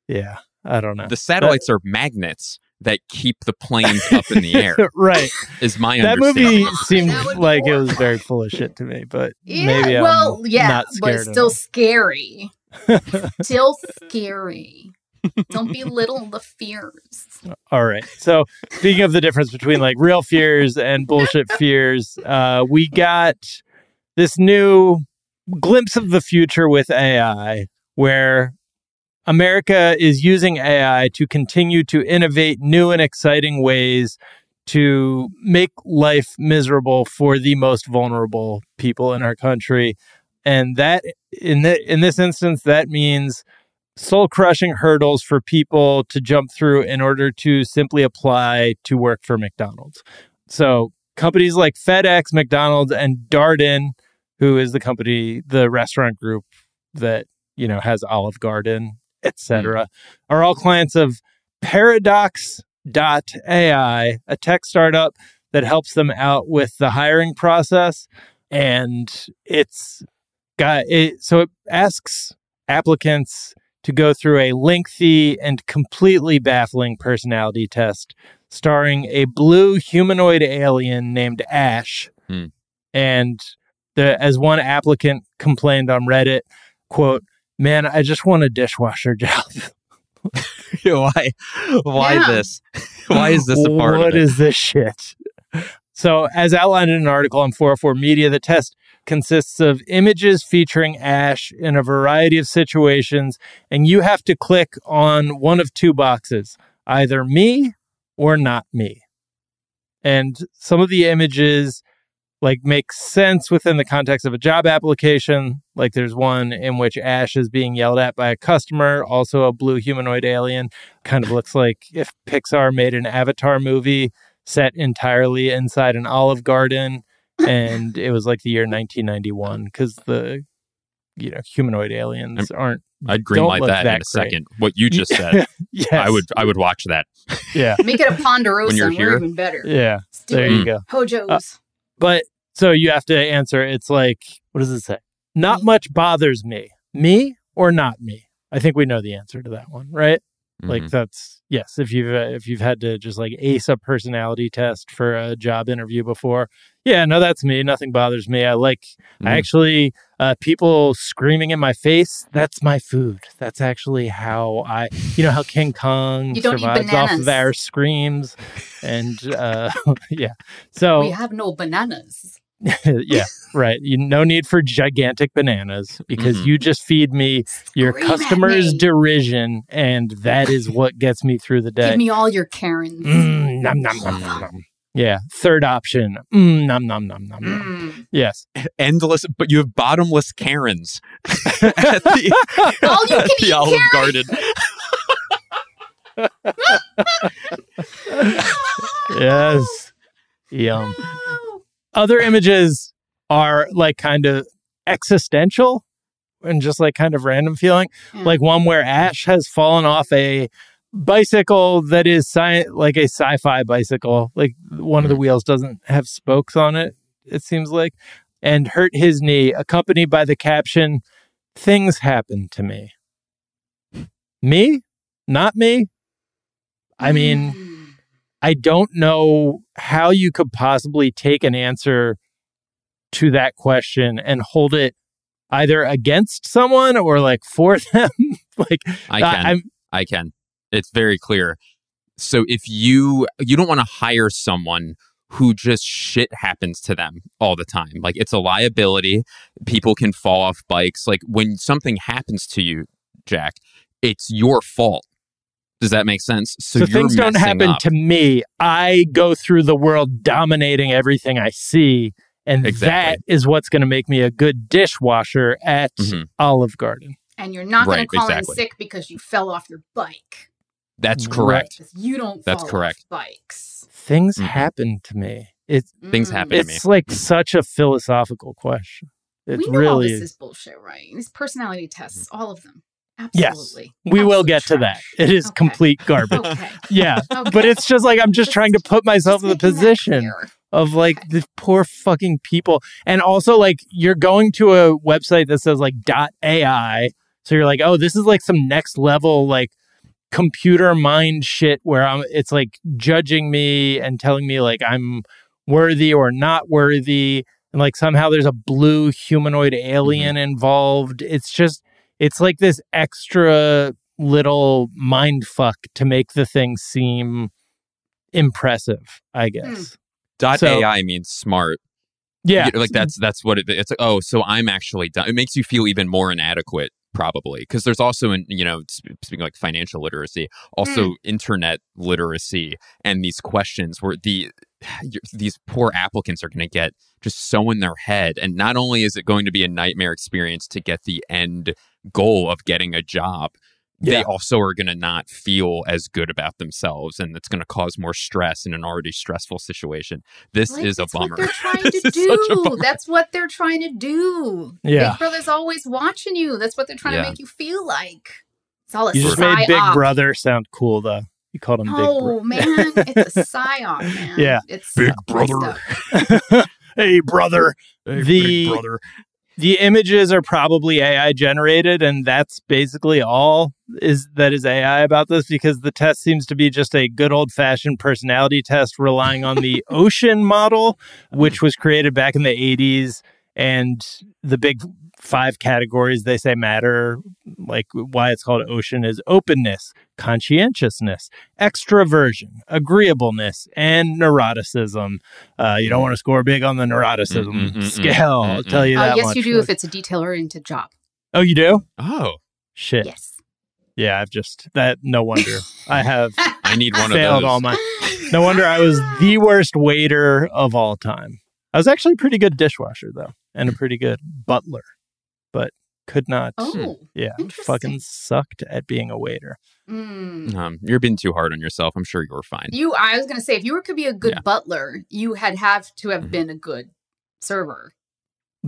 Yeah. I don't know. The satellites are magnets that keep the planes up in the air. right. Is my That understanding. movie seemed That like it was very full of shit to me, but Yeah, maybe I'm well, yeah, not but scared it's still scary. still scary. Don't belittle the fears. All right. So speaking of the difference between like real fears and bullshit fears, uh, we got this new glimpse of the future with AI where America is using AI to continue to innovate new and exciting ways to make life miserable for the most vulnerable people in our country. And that in the, in this instance that means soul crushing hurdles for people to jump through in order to simply apply to work for McDonald's. So companies like FedEx, McDonald's, and Darden, who is the company, the restaurant group that you know has Olive Garden, etc., are all clients of Paradox.ai, a tech startup that helps them out with the hiring process. And it's got it, so it asks applicants to go through a lengthy and completely baffling personality test starring a blue humanoid alien named Ash. Hmm. And the as one applicant complained on Reddit, quote, "Man, I just want a dishwasher job." why? Why Yeah. this? Why is this a part What of it? is this shit? So, as outlined in an article on 404 Media, the test consists of images featuring Ash in a variety of situations, and you have to click on one of two boxes either me or not me. And some of the images like make sense within the context of a job application. Like there's one in which Ash is being yelled at by a customer, also a blue humanoid alien. Kind of looks like if Pixar made an Avatar movie set entirely inside an Olive Garden, and it was like the year 1991 because the you know humanoid aliens aren't. I'd green Don't light that, that in a great. second. What you just said, yes, I would I would watch that. Yeah, Make it a ponderosa. When you're here? even better. yeah. Let's There you Mm. go. Hojo's. But so you have to answer. It's like, what does it say? Not much bothers me. Me or not me? I think we know the answer to that one, right? Like Mhm. that's yes. If you've uh, if you've had to just like ace a personality test for a job interview before, yeah, no, that's me. Nothing bothers me. I like I Mhm. actually uh, people screaming in my face. That's my food. That's actually how I. You know how King Kong You survives off of our screams, and uh, yeah. So We have no bananas. yeah, right. You no need for gigantic bananas because Mhm. you just feed me your Scream at customers' me. derision, and that is what gets me through the day. Give me all your Karens. Mm, nom, nom, nom, nom, nom. Yeah. Third option. Mm, nom nom nom nom nom. Mm. Yes. Endless, but you have bottomless Karens at the, All you at can the eat Olive Garden. yes. Yum. Other images are like kind of existential and just like kind of random feeling. Yeah. Like one where Ash has fallen off a bicycle that is sci- like a sci-fi bicycle. Like one of the wheels doesn't have spokes on it, it seems like, and hurt his knee, accompanied by the caption, Things happen to me. Me? Not me? I mean, Mm. I don't know how you could possibly take an answer to that question and hold it either against someone or like for them. like I can. I'm I can. It's very clear. So if you you don't want to hire someone who just shit happens to them all the time. Like it's a liability. People can fall off bikes. Like when something happens to you, Jack, it's your fault. Does that make sense? so, you're things don't happen up. to me. I go through the world dominating everything I see. And Exactly. that is what's going to make me a good dishwasher at Mhm. Olive Garden. And you're not going to call exactly. in sick because you fell off your bike. That's Right. You don't That's fall correct. off bikes. Things Mhm. happen to me. It's Things Mm. happen to me. it's like such a philosophical question. It we know really all this is. is bullshit, right? These personality tests, all of them. Yes. Absolutely. We will Absolute get to that. It is Okay. complete garbage. Okay. Yeah. Okay. But it's just like I'm just trying to put myself in the position of like the poor fucking people. And also like you're going to a website that says like AI. So you're like, oh, this is like some next level like computer mind shit where I'm it's like judging me and telling me like I'm worthy or not worthy. And like somehow there's a blue humanoid mm-hmm. alien involved. It's just it's like this extra little mind fuck to make the thing seem impressive, I hmm. guess. Dot So- AI means smart. Yeah. You know, like that's that's what it, it's like. Oh, so I'm actually done. It makes you feel even more inadequate, probably, because there's also, in you know, sp- speaking like financial literacy, also hmm. internet literacy, and these questions where the these poor applicants are going to get just so in their head, and not only is it going to be a nightmare experience to get the end goal of getting a job. Yeah. They also are going to not feel as good about themselves, and it's going to cause more stress in an already stressful situation. This Like, is a bummer. What they're trying to is such a do. That's what they're trying to do. Yeah. Big Brother's always watching you. That's what they're trying Yeah. to make you feel like. It's all a You just made Big Brother sound cool, though. You called him Big Oh man, it's a psyop, man. Yeah. it's Big Brother. Brother. hey, brother. Hey, The- big brother. The images are probably AI generated, and that's basically all is that is AI about this because the test seems to be just a good old fashioned personality test relying on the ocean model, which was created back in the 80s. And the big five categories they say matter, like why it's called ocean, is openness, conscientiousness, extroversion, agreeableness, and neuroticism. Uh, you don't want to score big on the neuroticism Mm, mm, mm, mm, scale. I'll mm, tell you Uh, that yes, much. you do if it's a detail oriented job. oh, you do? Oh, Shit. Yes. Yeah, I've just that. No wonder I have I need one of failed those. all my. No wonder I was the worst waiter of all time. I was actually a pretty good dishwasher though, and a pretty good butler, but could not. Oh. yeah, fucking sucked at being a waiter. Mm. Um, you're being too hard on yourself. I'm sure you were fine. You, I was gonna say, if you were could be a good Yeah. butler, you had have to have Mhm. been a good server.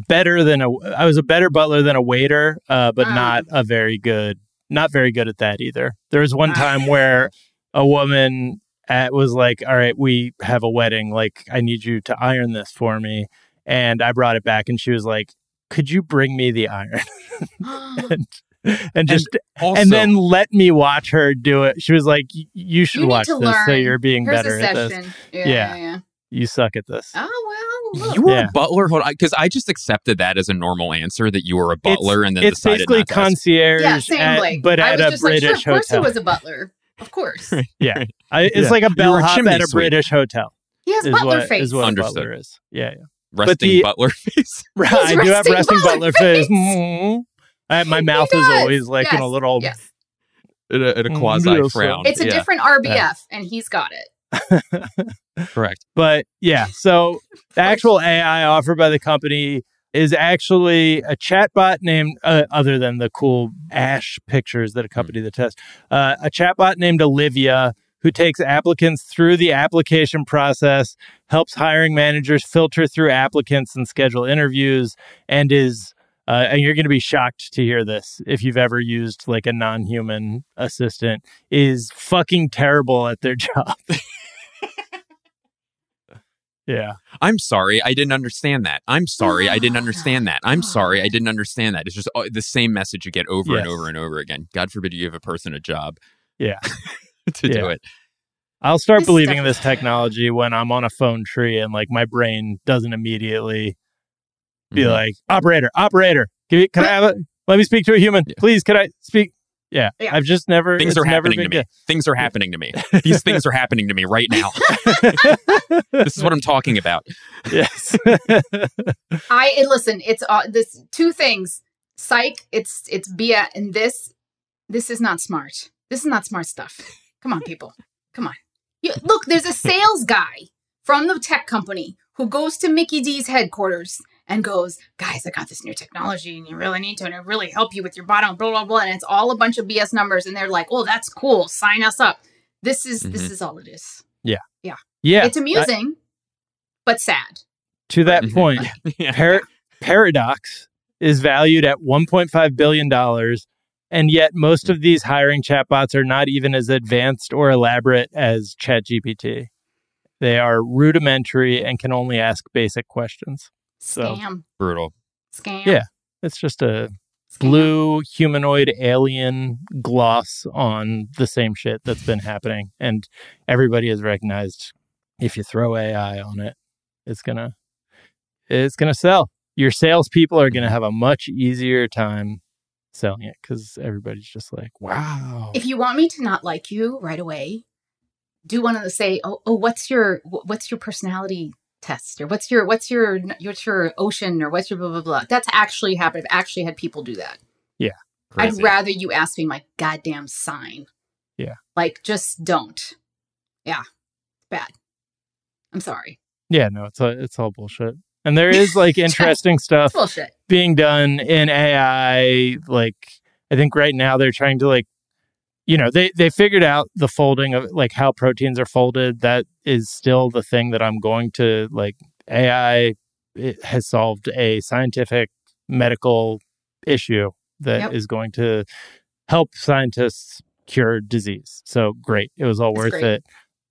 Better than a. I was a better butler than a waiter, uh, but Ah. not a very good. Not very good at that either. There was one Ah. time where a woman at, was like, "All right, we have a wedding. Like, I need you to iron this for me." And I brought it back, and she was like, "Could you bring me the iron?" and, and just Also, and then let me watch her do it. She was like, "You should You watch to this, so you're being Here's better at this. Yeah, Yeah. yeah, yeah. You suck at this." Oh well, look. you were Yeah. a butler. Hold on, because I just accepted that as a normal answer that you were a It's- butler, and then it's decided basically not to concierge, yeah, same at- Blake. but I at was a just like, sure, British of course hotel. he was a butler. Of course. Yeah, I, it's Yeah. like a You a bellhop at a sweep. British hotel. He has Is butler what, face. is what Understood. butler is. Yeah, yeah. resting the- butler face. Right, I do have resting resting butler butler face. face. Mhm. I, my He mouth is always like in a little. Yes. in a, in a Mm, quasi yes, frown. It's a yeah. different RBF, and he's got it. Correct. But yeah, so the actual AI offered by the company is actually a chatbot named, uh, other than the cool Ash pictures that accompany the test, uh, a chatbot named Olivia who takes applicants through the application process, helps hiring managers filter through applicants and schedule interviews, and is uh, and you're going to be shocked to hear this if you've ever used like a non-human assistant is fucking terrible at their job. Yeah. I'm sorry, I didn't understand that. I'm sorry, I didn't understand that. I'm sorry, I didn't understand that. It's just uh, the same message you get over and over and over again. God forbid you give a person a job Yeah. to do it. I'll start This believing in this technology when I'm on a phone tree and like my brain doesn't immediately be Mhm. like, operator, operator, can, you, can I have a, let me speak to a human, Yeah. please? Can I speak? Yeah, Yeah. I've just never. Things are happening to been me. Things are happening to me. These things are happening to me right now. This is what I'm talking about. yes. I and listen. It's uh, this two things. Psych. It's it's BS, and this this is not smart. This is not smart stuff. Come on, people. Come on. You, look, there's a sales guy from the tech company who goes to Mickey D's headquarters and goes, "Guys, I got this new technology, and you really need to, and it really help you with your bottom, blah blah blah." And it's all a bunch of BS numbers, and they're like, "Oh, that's cool. Sign us up." This is this is all it is. yeah. Yeah. Yeah. It's amusing, but sad. to that Mhm. point, Yeah. Par- Paradox is valued at 1.5 billion dollars, and yet most of these hiring chatbots are not even as advanced or elaborate as ChatGPT. They are rudimentary and can only ask basic questions. So- Scam. Brutal. Scam. Yeah. It's just a Scam. blue humanoid alien gloss on the same shit that's been happening, and everybody has recognized if you throw AI on it, it's gonna it's gonna sell. Your salespeople are gonna have a much easier time selling it because everybody's just like, wow. if you want me to not like you right away, do one of the say, oh, oh, what's your what's your personality test or what's your what's your what's your ocean or what's your blah blah blah. That's actually happened. I've actually had people do that. Crazy. I'd rather you ask me my goddamn sign. Yeah. Like just don't. Yeah. Bad. I'm sorry. yeah, no, it's all, it's all bullshit. And there is like interesting stuff bullshit. being done in AI. Like, I think right now they're trying to like, you know, they they figured out the folding of like how proteins are folded. That is still the thing that I'm going to like. AI it has solved a scientific medical issue that is Yep. going to help scientists cure disease. So great, it was all That's worth great. it.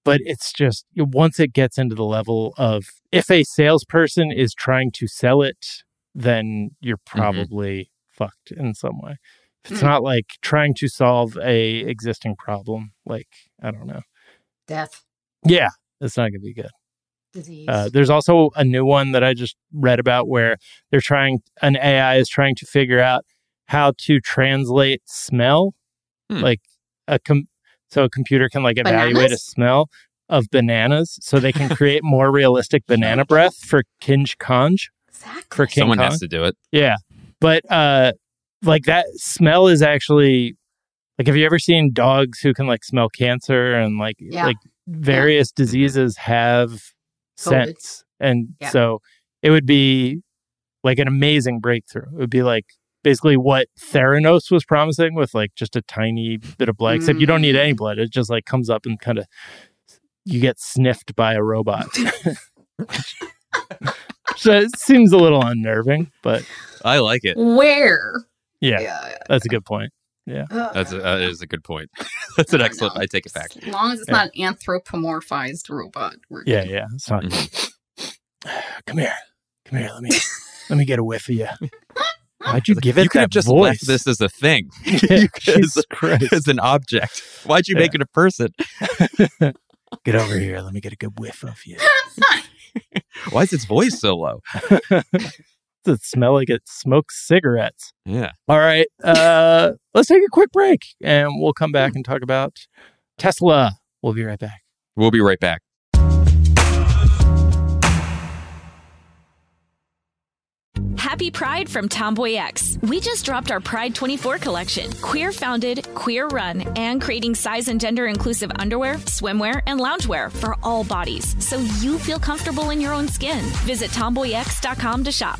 But it's just once it gets into the level of if a salesperson is trying to sell it, then you're mm-hmm. probably fucked in some way. If it's Mm. not like trying to solve a existing problem, like I don't know. Death. Yeah, it's not going to be good. Disease. Uh, there's also a new one that I just read about where they're trying, an AI is trying to figure out how to translate smell, Hmm. like a com- so a computer can like evaluate a smell of bananas, so they can create more realistic banana breath for Kinj Kanj exactly. for King Someone Kong. has to do it. Yeah, but uh, like that smell is actually like have you ever seen dogs who can like smell cancer and like Yeah. like various diseases have COVID. scents and Yeah. so it would be like an amazing breakthrough it would be like basically what theranos was promising with like just a tiny bit of blood except you don't need Mm. any blood it just like comes up and kind of you get sniffed by a robot so it seems a little unnerving but I like it. Where? Yeah Yeah. that's a good point Yeah, That's a, that is a good point. That's an excellent. know. I take it back. As long as it's Yeah. not an anthropomorphized robot. We're Yeah, yeah. It's not. Mm-hmm. Come here, come here. Let me let me get a whiff of you. Why'd you give it you could that have just voice? left this as a thing. Yeah, You could- Jesus Christ. as an object. Why'd you make it a person? Get over here. Let me get a good whiff of you. Why is its voice so low? Does it smell like it smokes cigarettes? Yeah. All right. Uh, let's take a quick break, and we'll come back and talk about Tesla. We'll be right back. We'll be right back. Happy Pride from TomboyX. We just dropped our Pride 24 collection. Queer founded, queer run, and creating size and gender inclusive underwear, swimwear, and loungewear for all bodies so you feel comfortable in your own skin. Visit tomboyx.com to shop.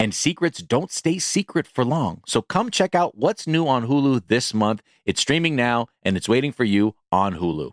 And secrets don't stay secret for long. So come check out what's new on Hulu this month. It's streaming now and it's waiting for you on Hulu.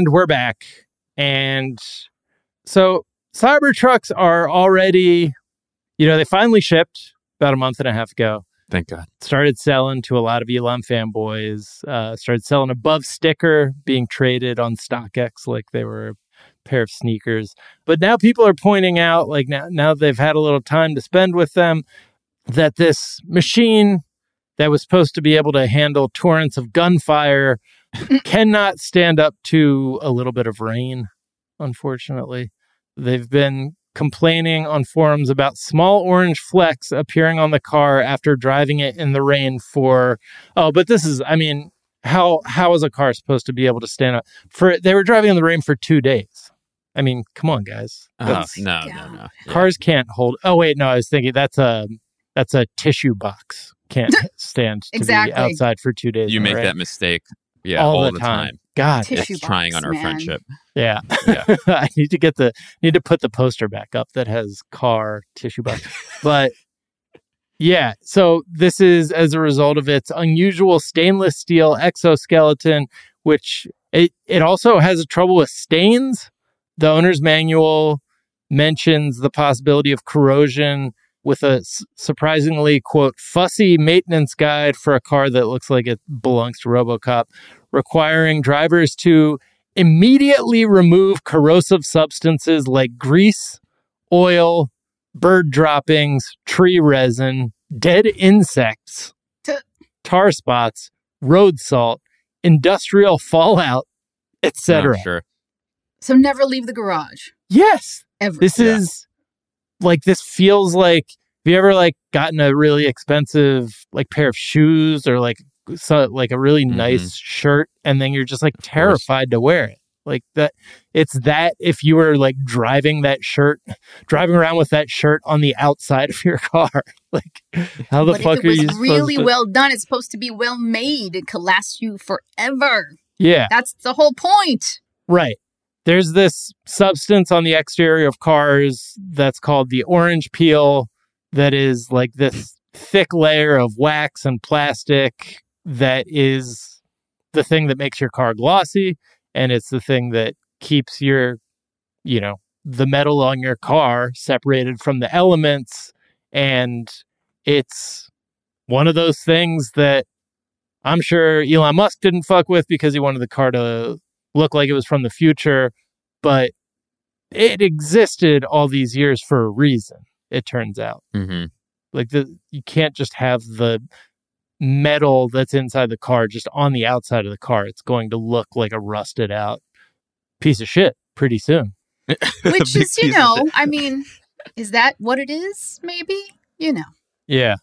And we're back. And so Cybertrucks are already, you know, they finally shipped about a month and a half ago. Thank God. Started selling to a lot of Elon fanboys. Uh, started selling above sticker, being traded on StockX like they were a pair of sneakers. But now people are pointing out, like now, now they've had a little time to spend with them, that this machine that was supposed to be able to handle torrents of gunfire cannot stand up to a little bit of rain, unfortunately. They've been complaining on forums about small orange flecks appearing on the car after driving it in the rain for oh, but this is I mean, how how is a car supposed to be able to stand up for they were driving in the rain for 2 days. I mean, come on guys. Oh, That's- no, no, Yeah. no. Yeah. Cars can't hold Oh wait, no, I was thinking that's a that's a tissue box. Can't stand to Exactly. be outside for 2 days. You make rain. that mistake. Yeah, all, all, the, time. God, Tissue It's trying on our man. friendship. Yeah. Yeah. I need to get the need to put the poster back up that has car tissue box. but yeah, so this is as a result of its unusual stainless steel exoskeleton, which it, it also has a trouble with stains. The owner's manual mentions the possibility of corrosion with a surprisingly quote fussy maintenance guide for a car that looks like it belongs to RoboCop, requiring drivers to immediately remove corrosive substances like grease, oil, bird droppings, tree resin, dead insects, tar spots, road salt, industrial fallout, etc. Sure. So never leave the garage Yes, ever. this Yeah. is like this feels like have you ever like gotten a really expensive like pair of shoes or like so, like a really Mhm. nice shirt and then you're just like terrified to wear it like that it's that if you were like driving that shirt driving around with that shirt on the outside of your car like how the but fuck if it you was supposed really to- well done, it's supposed to be well made. It could last you forever. yeah That's the whole point. Right. There's this substance on the exterior of cars that's called the orange peel, that is like this thick layer of wax and plastic that is the thing that makes your car glossy. And it's the thing that keeps your, you know, the metal on your car separated from the elements. And it's one of those things that I'm sure Elon Musk didn't fuck with because he wanted the car to look like it was from the future, but it existed all these years for a reason. It turns out, hmm like the you can't just have the metal that's inside the car just on the outside of the car. It's going to look like a rusted out piece of shit pretty soon. Which is, you know, I mean, is that what it is? Maybe you know, Yeah.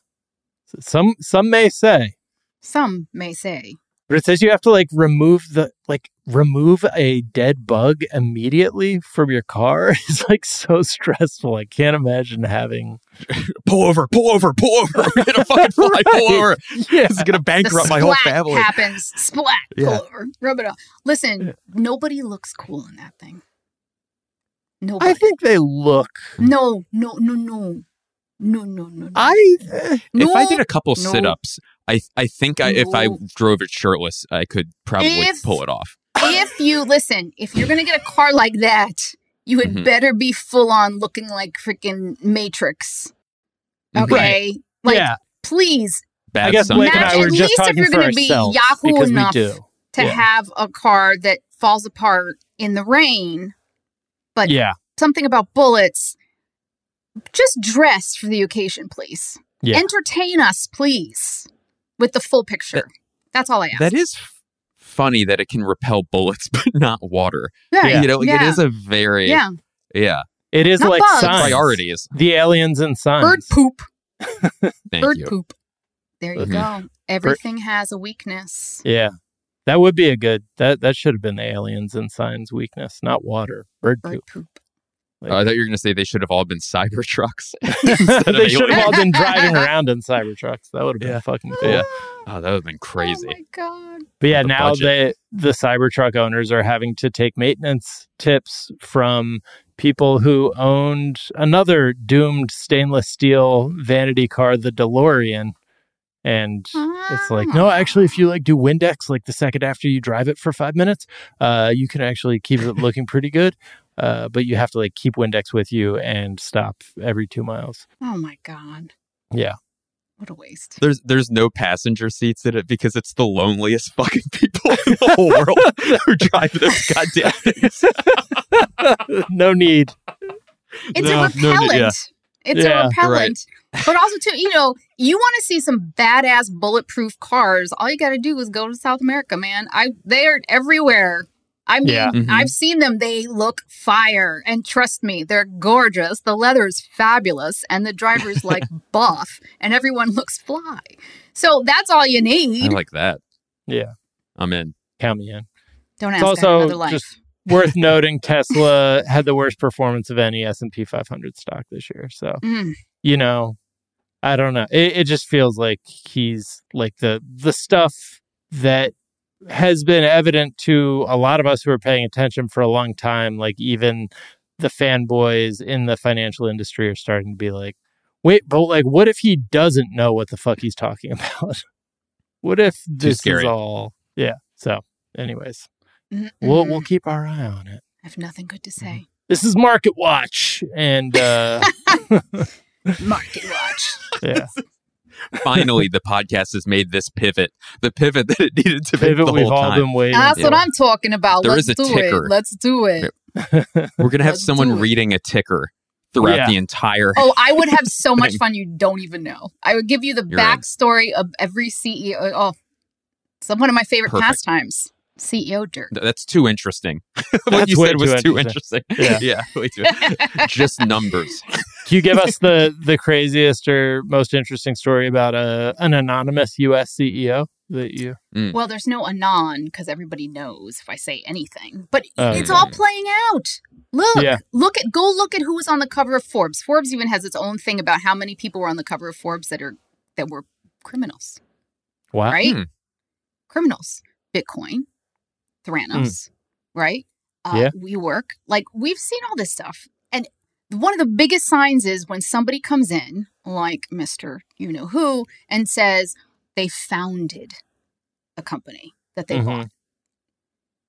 Some some may say, some may say. but it says you have to like remove the like remove a dead bug immediately from your car. is like so stressful. I can't imagine having pull over, pull over, pull over. I'm gonna fucking fly, pull over. yeah. This is gonna The bankrupt my whole splat family. happens. Splat. Yeah. Pull over. Rub it off. Listen, nobody looks cool in that thing. Nobody. I think they look. no, no, no, no, no, no, no. no. I eh, If I did a couple no. sit-ups, I I think I, if I drove it shirtless, I could probably If- pull it off. If you listen, if you're gonna get a car like that, you had Mhm. better be full on looking like freaking Matrix. Mhm. Okay, like yeah. please Bad I guess sun- Blake and I were at just least if you're gonna be Yahoo enough do. to Yeah. have a car that falls apart in the rain. But Yeah. something about bullets. Just dress for the occasion, please. Yeah. Entertain us, please, with the full picture. That's all I ask. That is f- funny that it can repel bullets, but not water. yeah, You know, like, yeah, it is a very yeah. yeah It is Not like bugs. signs. priorities. The aliens and signs. Bird poop. Thank Bird you. poop. There you Mhm. go. Everything has a weakness. Yeah. That would be a good that that should have been the aliens and signs weakness, not water. Bird Bird poop. poop. Oh, I thought you were going to say they should have all been Cybertrucks. they should have all been driving around in Cybertrucks. That would have been Yeah. fucking cool. Yeah. Oh, that would have been crazy. Oh my god. But yeah, The now budget. the the Cybertruck owners are having to take maintenance tips from people who owned another doomed stainless steel vanity car, the DeLorean. And it's like, no, actually, if you like do Windex like the second after you drive it for five minutes, uh, you can actually keep it looking pretty good. Uh, but you have to like keep Windex with you and stop every two miles. Oh my god. Yeah. What a waste. There's there's no passenger seats in it because it's the loneliest fucking people in the whole world who drive those goddamn things. no need. It's No, a no need- repellent. yeah. It's Yeah, a repellent. But also too, you know, you want to see some badass bulletproof cars. All you got to do is go to South America, man. I they're everywhere. I mean, Yeah. Mhm. I've seen them. They look fire, and trust me, they're gorgeous. The leather's fabulous, and the driver's like buff, and everyone looks fly. So that's all you need. I like that. Yeah. I'm in. Count me in. Don't It's ask also another life. just worth noting Tesla had the worst performance of any S&P 500 stock this year. So, Mm. you know, I don't know. It, it just feels like he's like the the stuff that has been evident to a lot of us who are paying attention for a long time, like even the fanboys in the financial industry are starting to be like, wait, but like what if he doesn't know what the fuck he's talking about? what if this is all Yeah. So, anyways, we'll Mm-mm. we'll keep our eye on it. I have nothing good to Mm-hmm. say. This is Market Watch, and uh, Market watch. yeah, Finally, the podcast has made this pivot, the pivot that it needed to make pivot the we've whole all time. been waiting. That's for. what I'm talking about. There Let's is a do ticker. it. Let's do it. We're gonna have someone reading a ticker throughout Yeah. the entire. Oh, I would have so much fun you don't even know. I would give you the You're right. backstory of every CEO. Oh, it's one of my favorite Perfect. pastimes. CEO dirt. That's too interesting. what That's you way said was too too interesting. interesting. Yeah. yeah, way too. Just numbers. Can you give us the the craziest or most interesting story about a an anonymous U.S. CEO that you? Well, there's no anon because everybody knows if I say anything. But Oh, it's yeah. all playing out. Look, Yeah. look at go look at who was on the cover of Forbes. Forbes even has its own thing about how many people were on the cover of Forbes that are that were criminals, Wow. right? Hmm. Criminals, Bitcoin, Theranos, right? Uh, Yeah. WeWork like we've seen all this stuff, and one of the biggest signs is when somebody comes in, like Mister You Know Who, and says they founded a company that they Mhm. bought.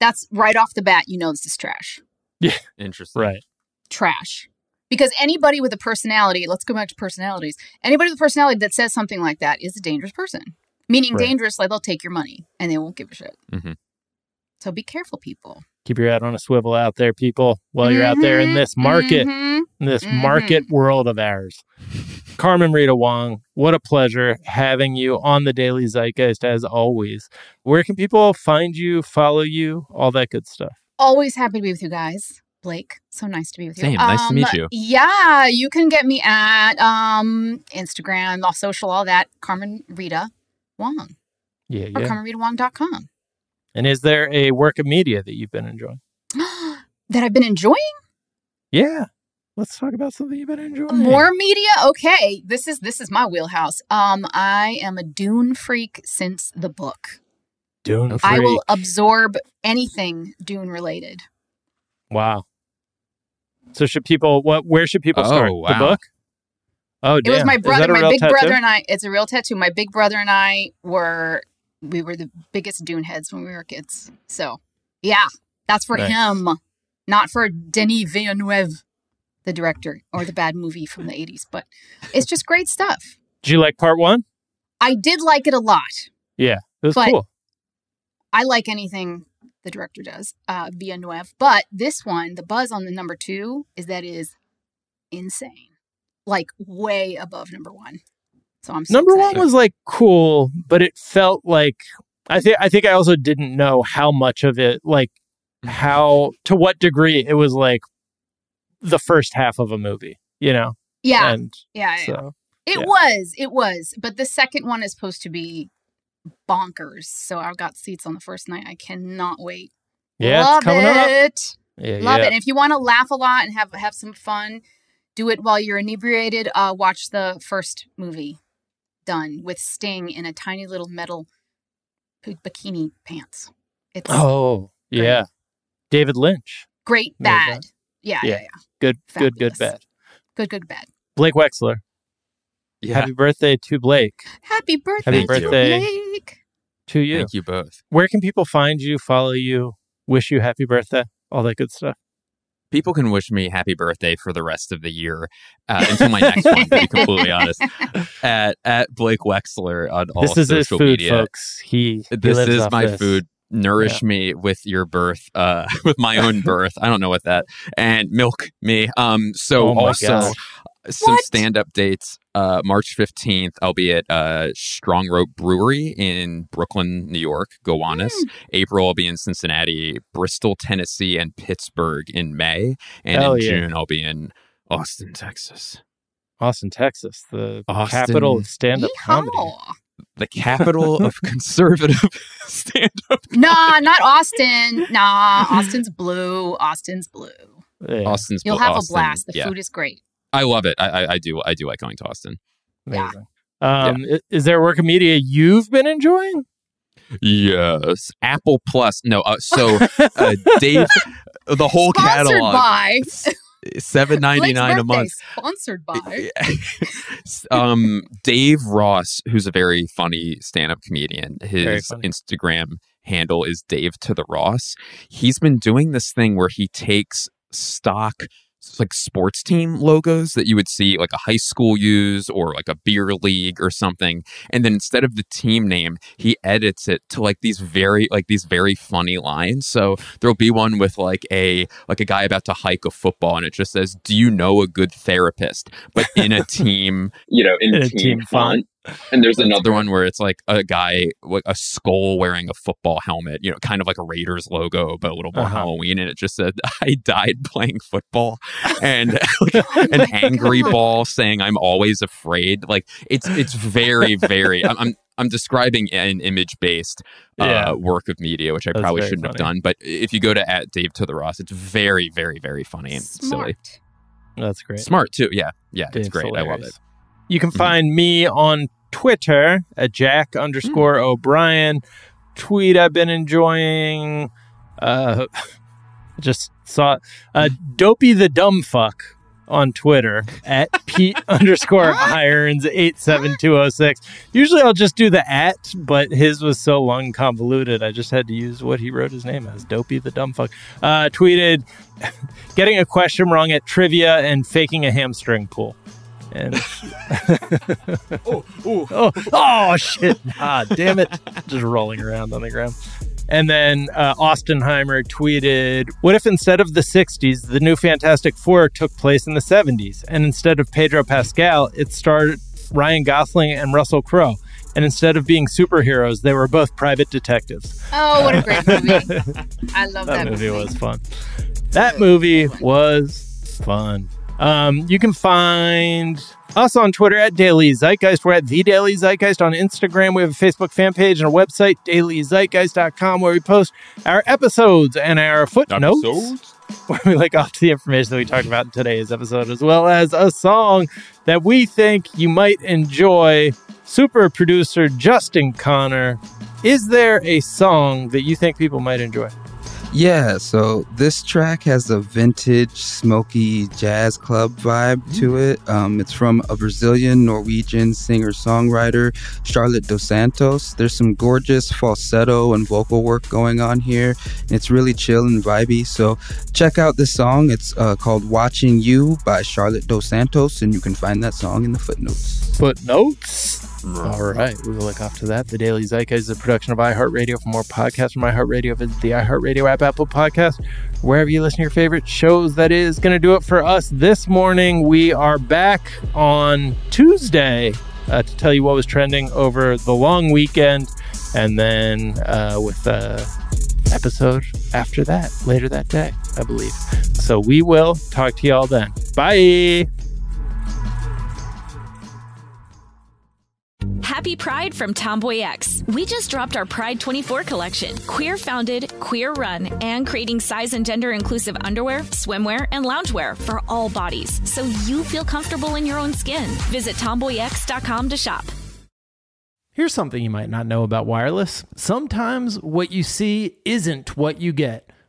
That's right off the bat. You know this is trash. Yeah. Interesting. Right. trash. Because anybody with a personality, let's go back to personalities. Anybody with a personality that says something like that is a dangerous person. Meaning Right. dangerous, like they'll take your money and they won't give a shit. Mhm. So be careful, people. Keep your head on a swivel out there, people, while you're out there in this market, Mhm. in this Mhm. market world of ours. Carmen Rita Wong, what a pleasure having you on the Daily Zeitgeist as always. Where can people find you, follow you, all that good stuff? Always happy to be with you guys. Blake, so nice to be with you. Same. Nice to meet you. Yeah, you can get me at um Instagram, all social, all that. Carmen Rita Wong Yeah, or yeah. CarmenRitaWong.com. And is there a work of media that you've been enjoying? that I've been enjoying Yeah. Let's talk about something you've been enjoying. more media. Okay, this is this is my wheelhouse. Um, I am a Dune freak since the book. Dune I freak. I will absorb anything Dune related. Wow. So should people what where should people Oh, start? The book? Oh It was my brother, my big tattoo? brother and I. It's a real tattoo. My big brother and I were we were the biggest Dune heads when we were kids. So yeah, that's for Nice. him, not for Denis Villeneuve, the director, or the bad movie from the '80s. But it's just great stuff. Did you like part one? I did like it a lot. Yeah, it was cool. I like anything the director does, uh, Villeneuve. But this one, the buzz on the number two is that it is insane, like way above number one. So I'm so Number excited. one was like cool, but it felt like I think I think I also didn't know how much of it like how to what degree it was like the first half of a movie, you know? yeah, And yeah, yeah. so It Yeah. was, it was. But the second one is supposed to be bonkers. So I've got seats on the first night. I cannot wait. yeah, Love it's coming up. it. Yeah, Love yeah. it. And if you want to laugh a lot and have have some fun, do it while you're inebriated. Uh, watch the first movie Dune with Sting in a tiny little metal b- bikini pants. It's Oh, Great. yeah. David Lynch. great made bad. Yeah, yeah, Yeah. yeah. Good, good, good, Fabulous. bad. Good, good, bad. Blake Wexler. Yeah. Happy birthday to Blake. Happy birthday, Happy to birthday. Blake. To you. Thank you both. Where can people find you, follow you, wish you happy birthday, all that good stuff? People can wish me happy birthday for the rest of the year uh, until my next one. To be completely honest, at at Blake Wexler on all this is his social food, media. folks. He he This lives is off my this. food. Nourish me with your birth, uh, with my own birth. I don't know what that and milk me. Um, so Oh also gosh. some stand up dates. Uh, March fifteenth, I'll be at uh, Strong Rope Brewery in Brooklyn, New York. Gowanus. Hmm. April, I'll be in Cincinnati, Bristol, Tennessee, and Pittsburgh in May. And Hell in yeah. June, I'll be in Austin, Texas, Austin, Texas, the Austin. capital of stand-up comedy. The capital of conservative stand up. Nah, not Austin. Nah, Austin's blue. Austin's blue. Yeah, Austin's You'll have Austin, a blast. The yeah. food is great. I love it. I, I, I do. I do like going to Austin. yeah. amazing. Um, i- is there a work of media you've been enjoying? Yes, Apple Plus. No, uh, so uh, Dave, the whole Sponsored catalog, by seven ninety nine a month. Sponsored by. um, Dave Ross, who's a very funny stand up comedian, his. Instagram handle is Dave to the Ross. He's been doing this thing where he takes stock like sports team logos that you would see like a high school use or like a beer league or something and then instead of the team name he edits it to like these very like these very funny lines. So there'll be one with like a like a guy about to hike a football and it just says do you know a good therapist? But in a team you know in, In a team font. And there's another one where it's like a guy with a skull wearing a football helmet, you know, kind of like a Raiders logo, but a little more Uh-huh. Halloween. And it just said, I died playing football. And like, Oh an angry God. ball saying, I'm always afraid. Like it's, it's very, very, I'm, I'm, I'm describing an image based uh, Yeah. work of media, which I That's probably shouldn't have done. But if you go to at Dave to the Ross, it's very, very, very funny and silly. That's great. Smart too. Yeah. Yeah. It's Dave's great. I love it. You can Mhm. find me on Twitter at Jack underscore Hmm. O'Brien. Tweet I've been enjoying. Uh, just saw uh, Dopey the Dumb Fuck on Twitter at Pete underscore irons eight seven two zero six. Usually I'll just do the at, but his was so long and convoluted. I just had to use what he wrote his name as. Dopey the Dumb Fuck. Uh, tweeted getting a question wrong at trivia and faking a hamstring pull. And oh, oh, oh, shit! Ah, damn it! Just rolling around on the ground. And then uh, Austenheimer tweeted, What if instead of the 60s, the new Fantastic Four took place in the 70s? And instead of Pedro Pascal, it starred Ryan Gosling and Russell Crowe. And instead of being superheroes, they were both private detectives. Oh, what a great movie. I love that, that movie. was fun. That movie was fun. Um, you can find us on Twitter at Daily Zeitgeist. We're at The Daily Zeitgeist on Instagram. We have a Facebook fan page and a website, dailyzeitgeist.com, where we post our episodes and our footnotes. Episodes? Where we link off to the information that we talked about in today's episode, as well as a song that we think you might enjoy. Super producer Justin Connor, is there a song that you think people might enjoy? Yeah, so this track has a vintage, smoky jazz club vibe to mm. it. Um, it's from a Brazilian Norwegian singer songwriter, Charlotte Dos Santos. There's some gorgeous falsetto and vocal work going on here, and it's really chill and vibey. So check out this song. It's uh, called Watching You by Charlotte Dos Santos, and you can find that song in the footnotes. Footnotes? All right, we will look off to that. The Daily Zeitgeist is a production of iHeartRadio. For more podcasts from iHeartRadio, visit the iHeartRadio app, Apple Podcast, wherever you listen to your favorite shows. That is going to do it for us this morning. We are back on Tuesday uh, to tell you what was trending over the long weekend, and then uh, with the episode after that, later that day, I believe. So we will talk to y'all then. Bye. Happy Pride from TomboyX. We just dropped our Pride 24 collection. Queer founded, queer run, and creating size and gender inclusive underwear, swimwear, and loungewear for all bodies so you feel comfortable in your own skin. Visit tomboyx.com to shop. Here's something you might not know about wireless. Sometimes what you see isn't what you get.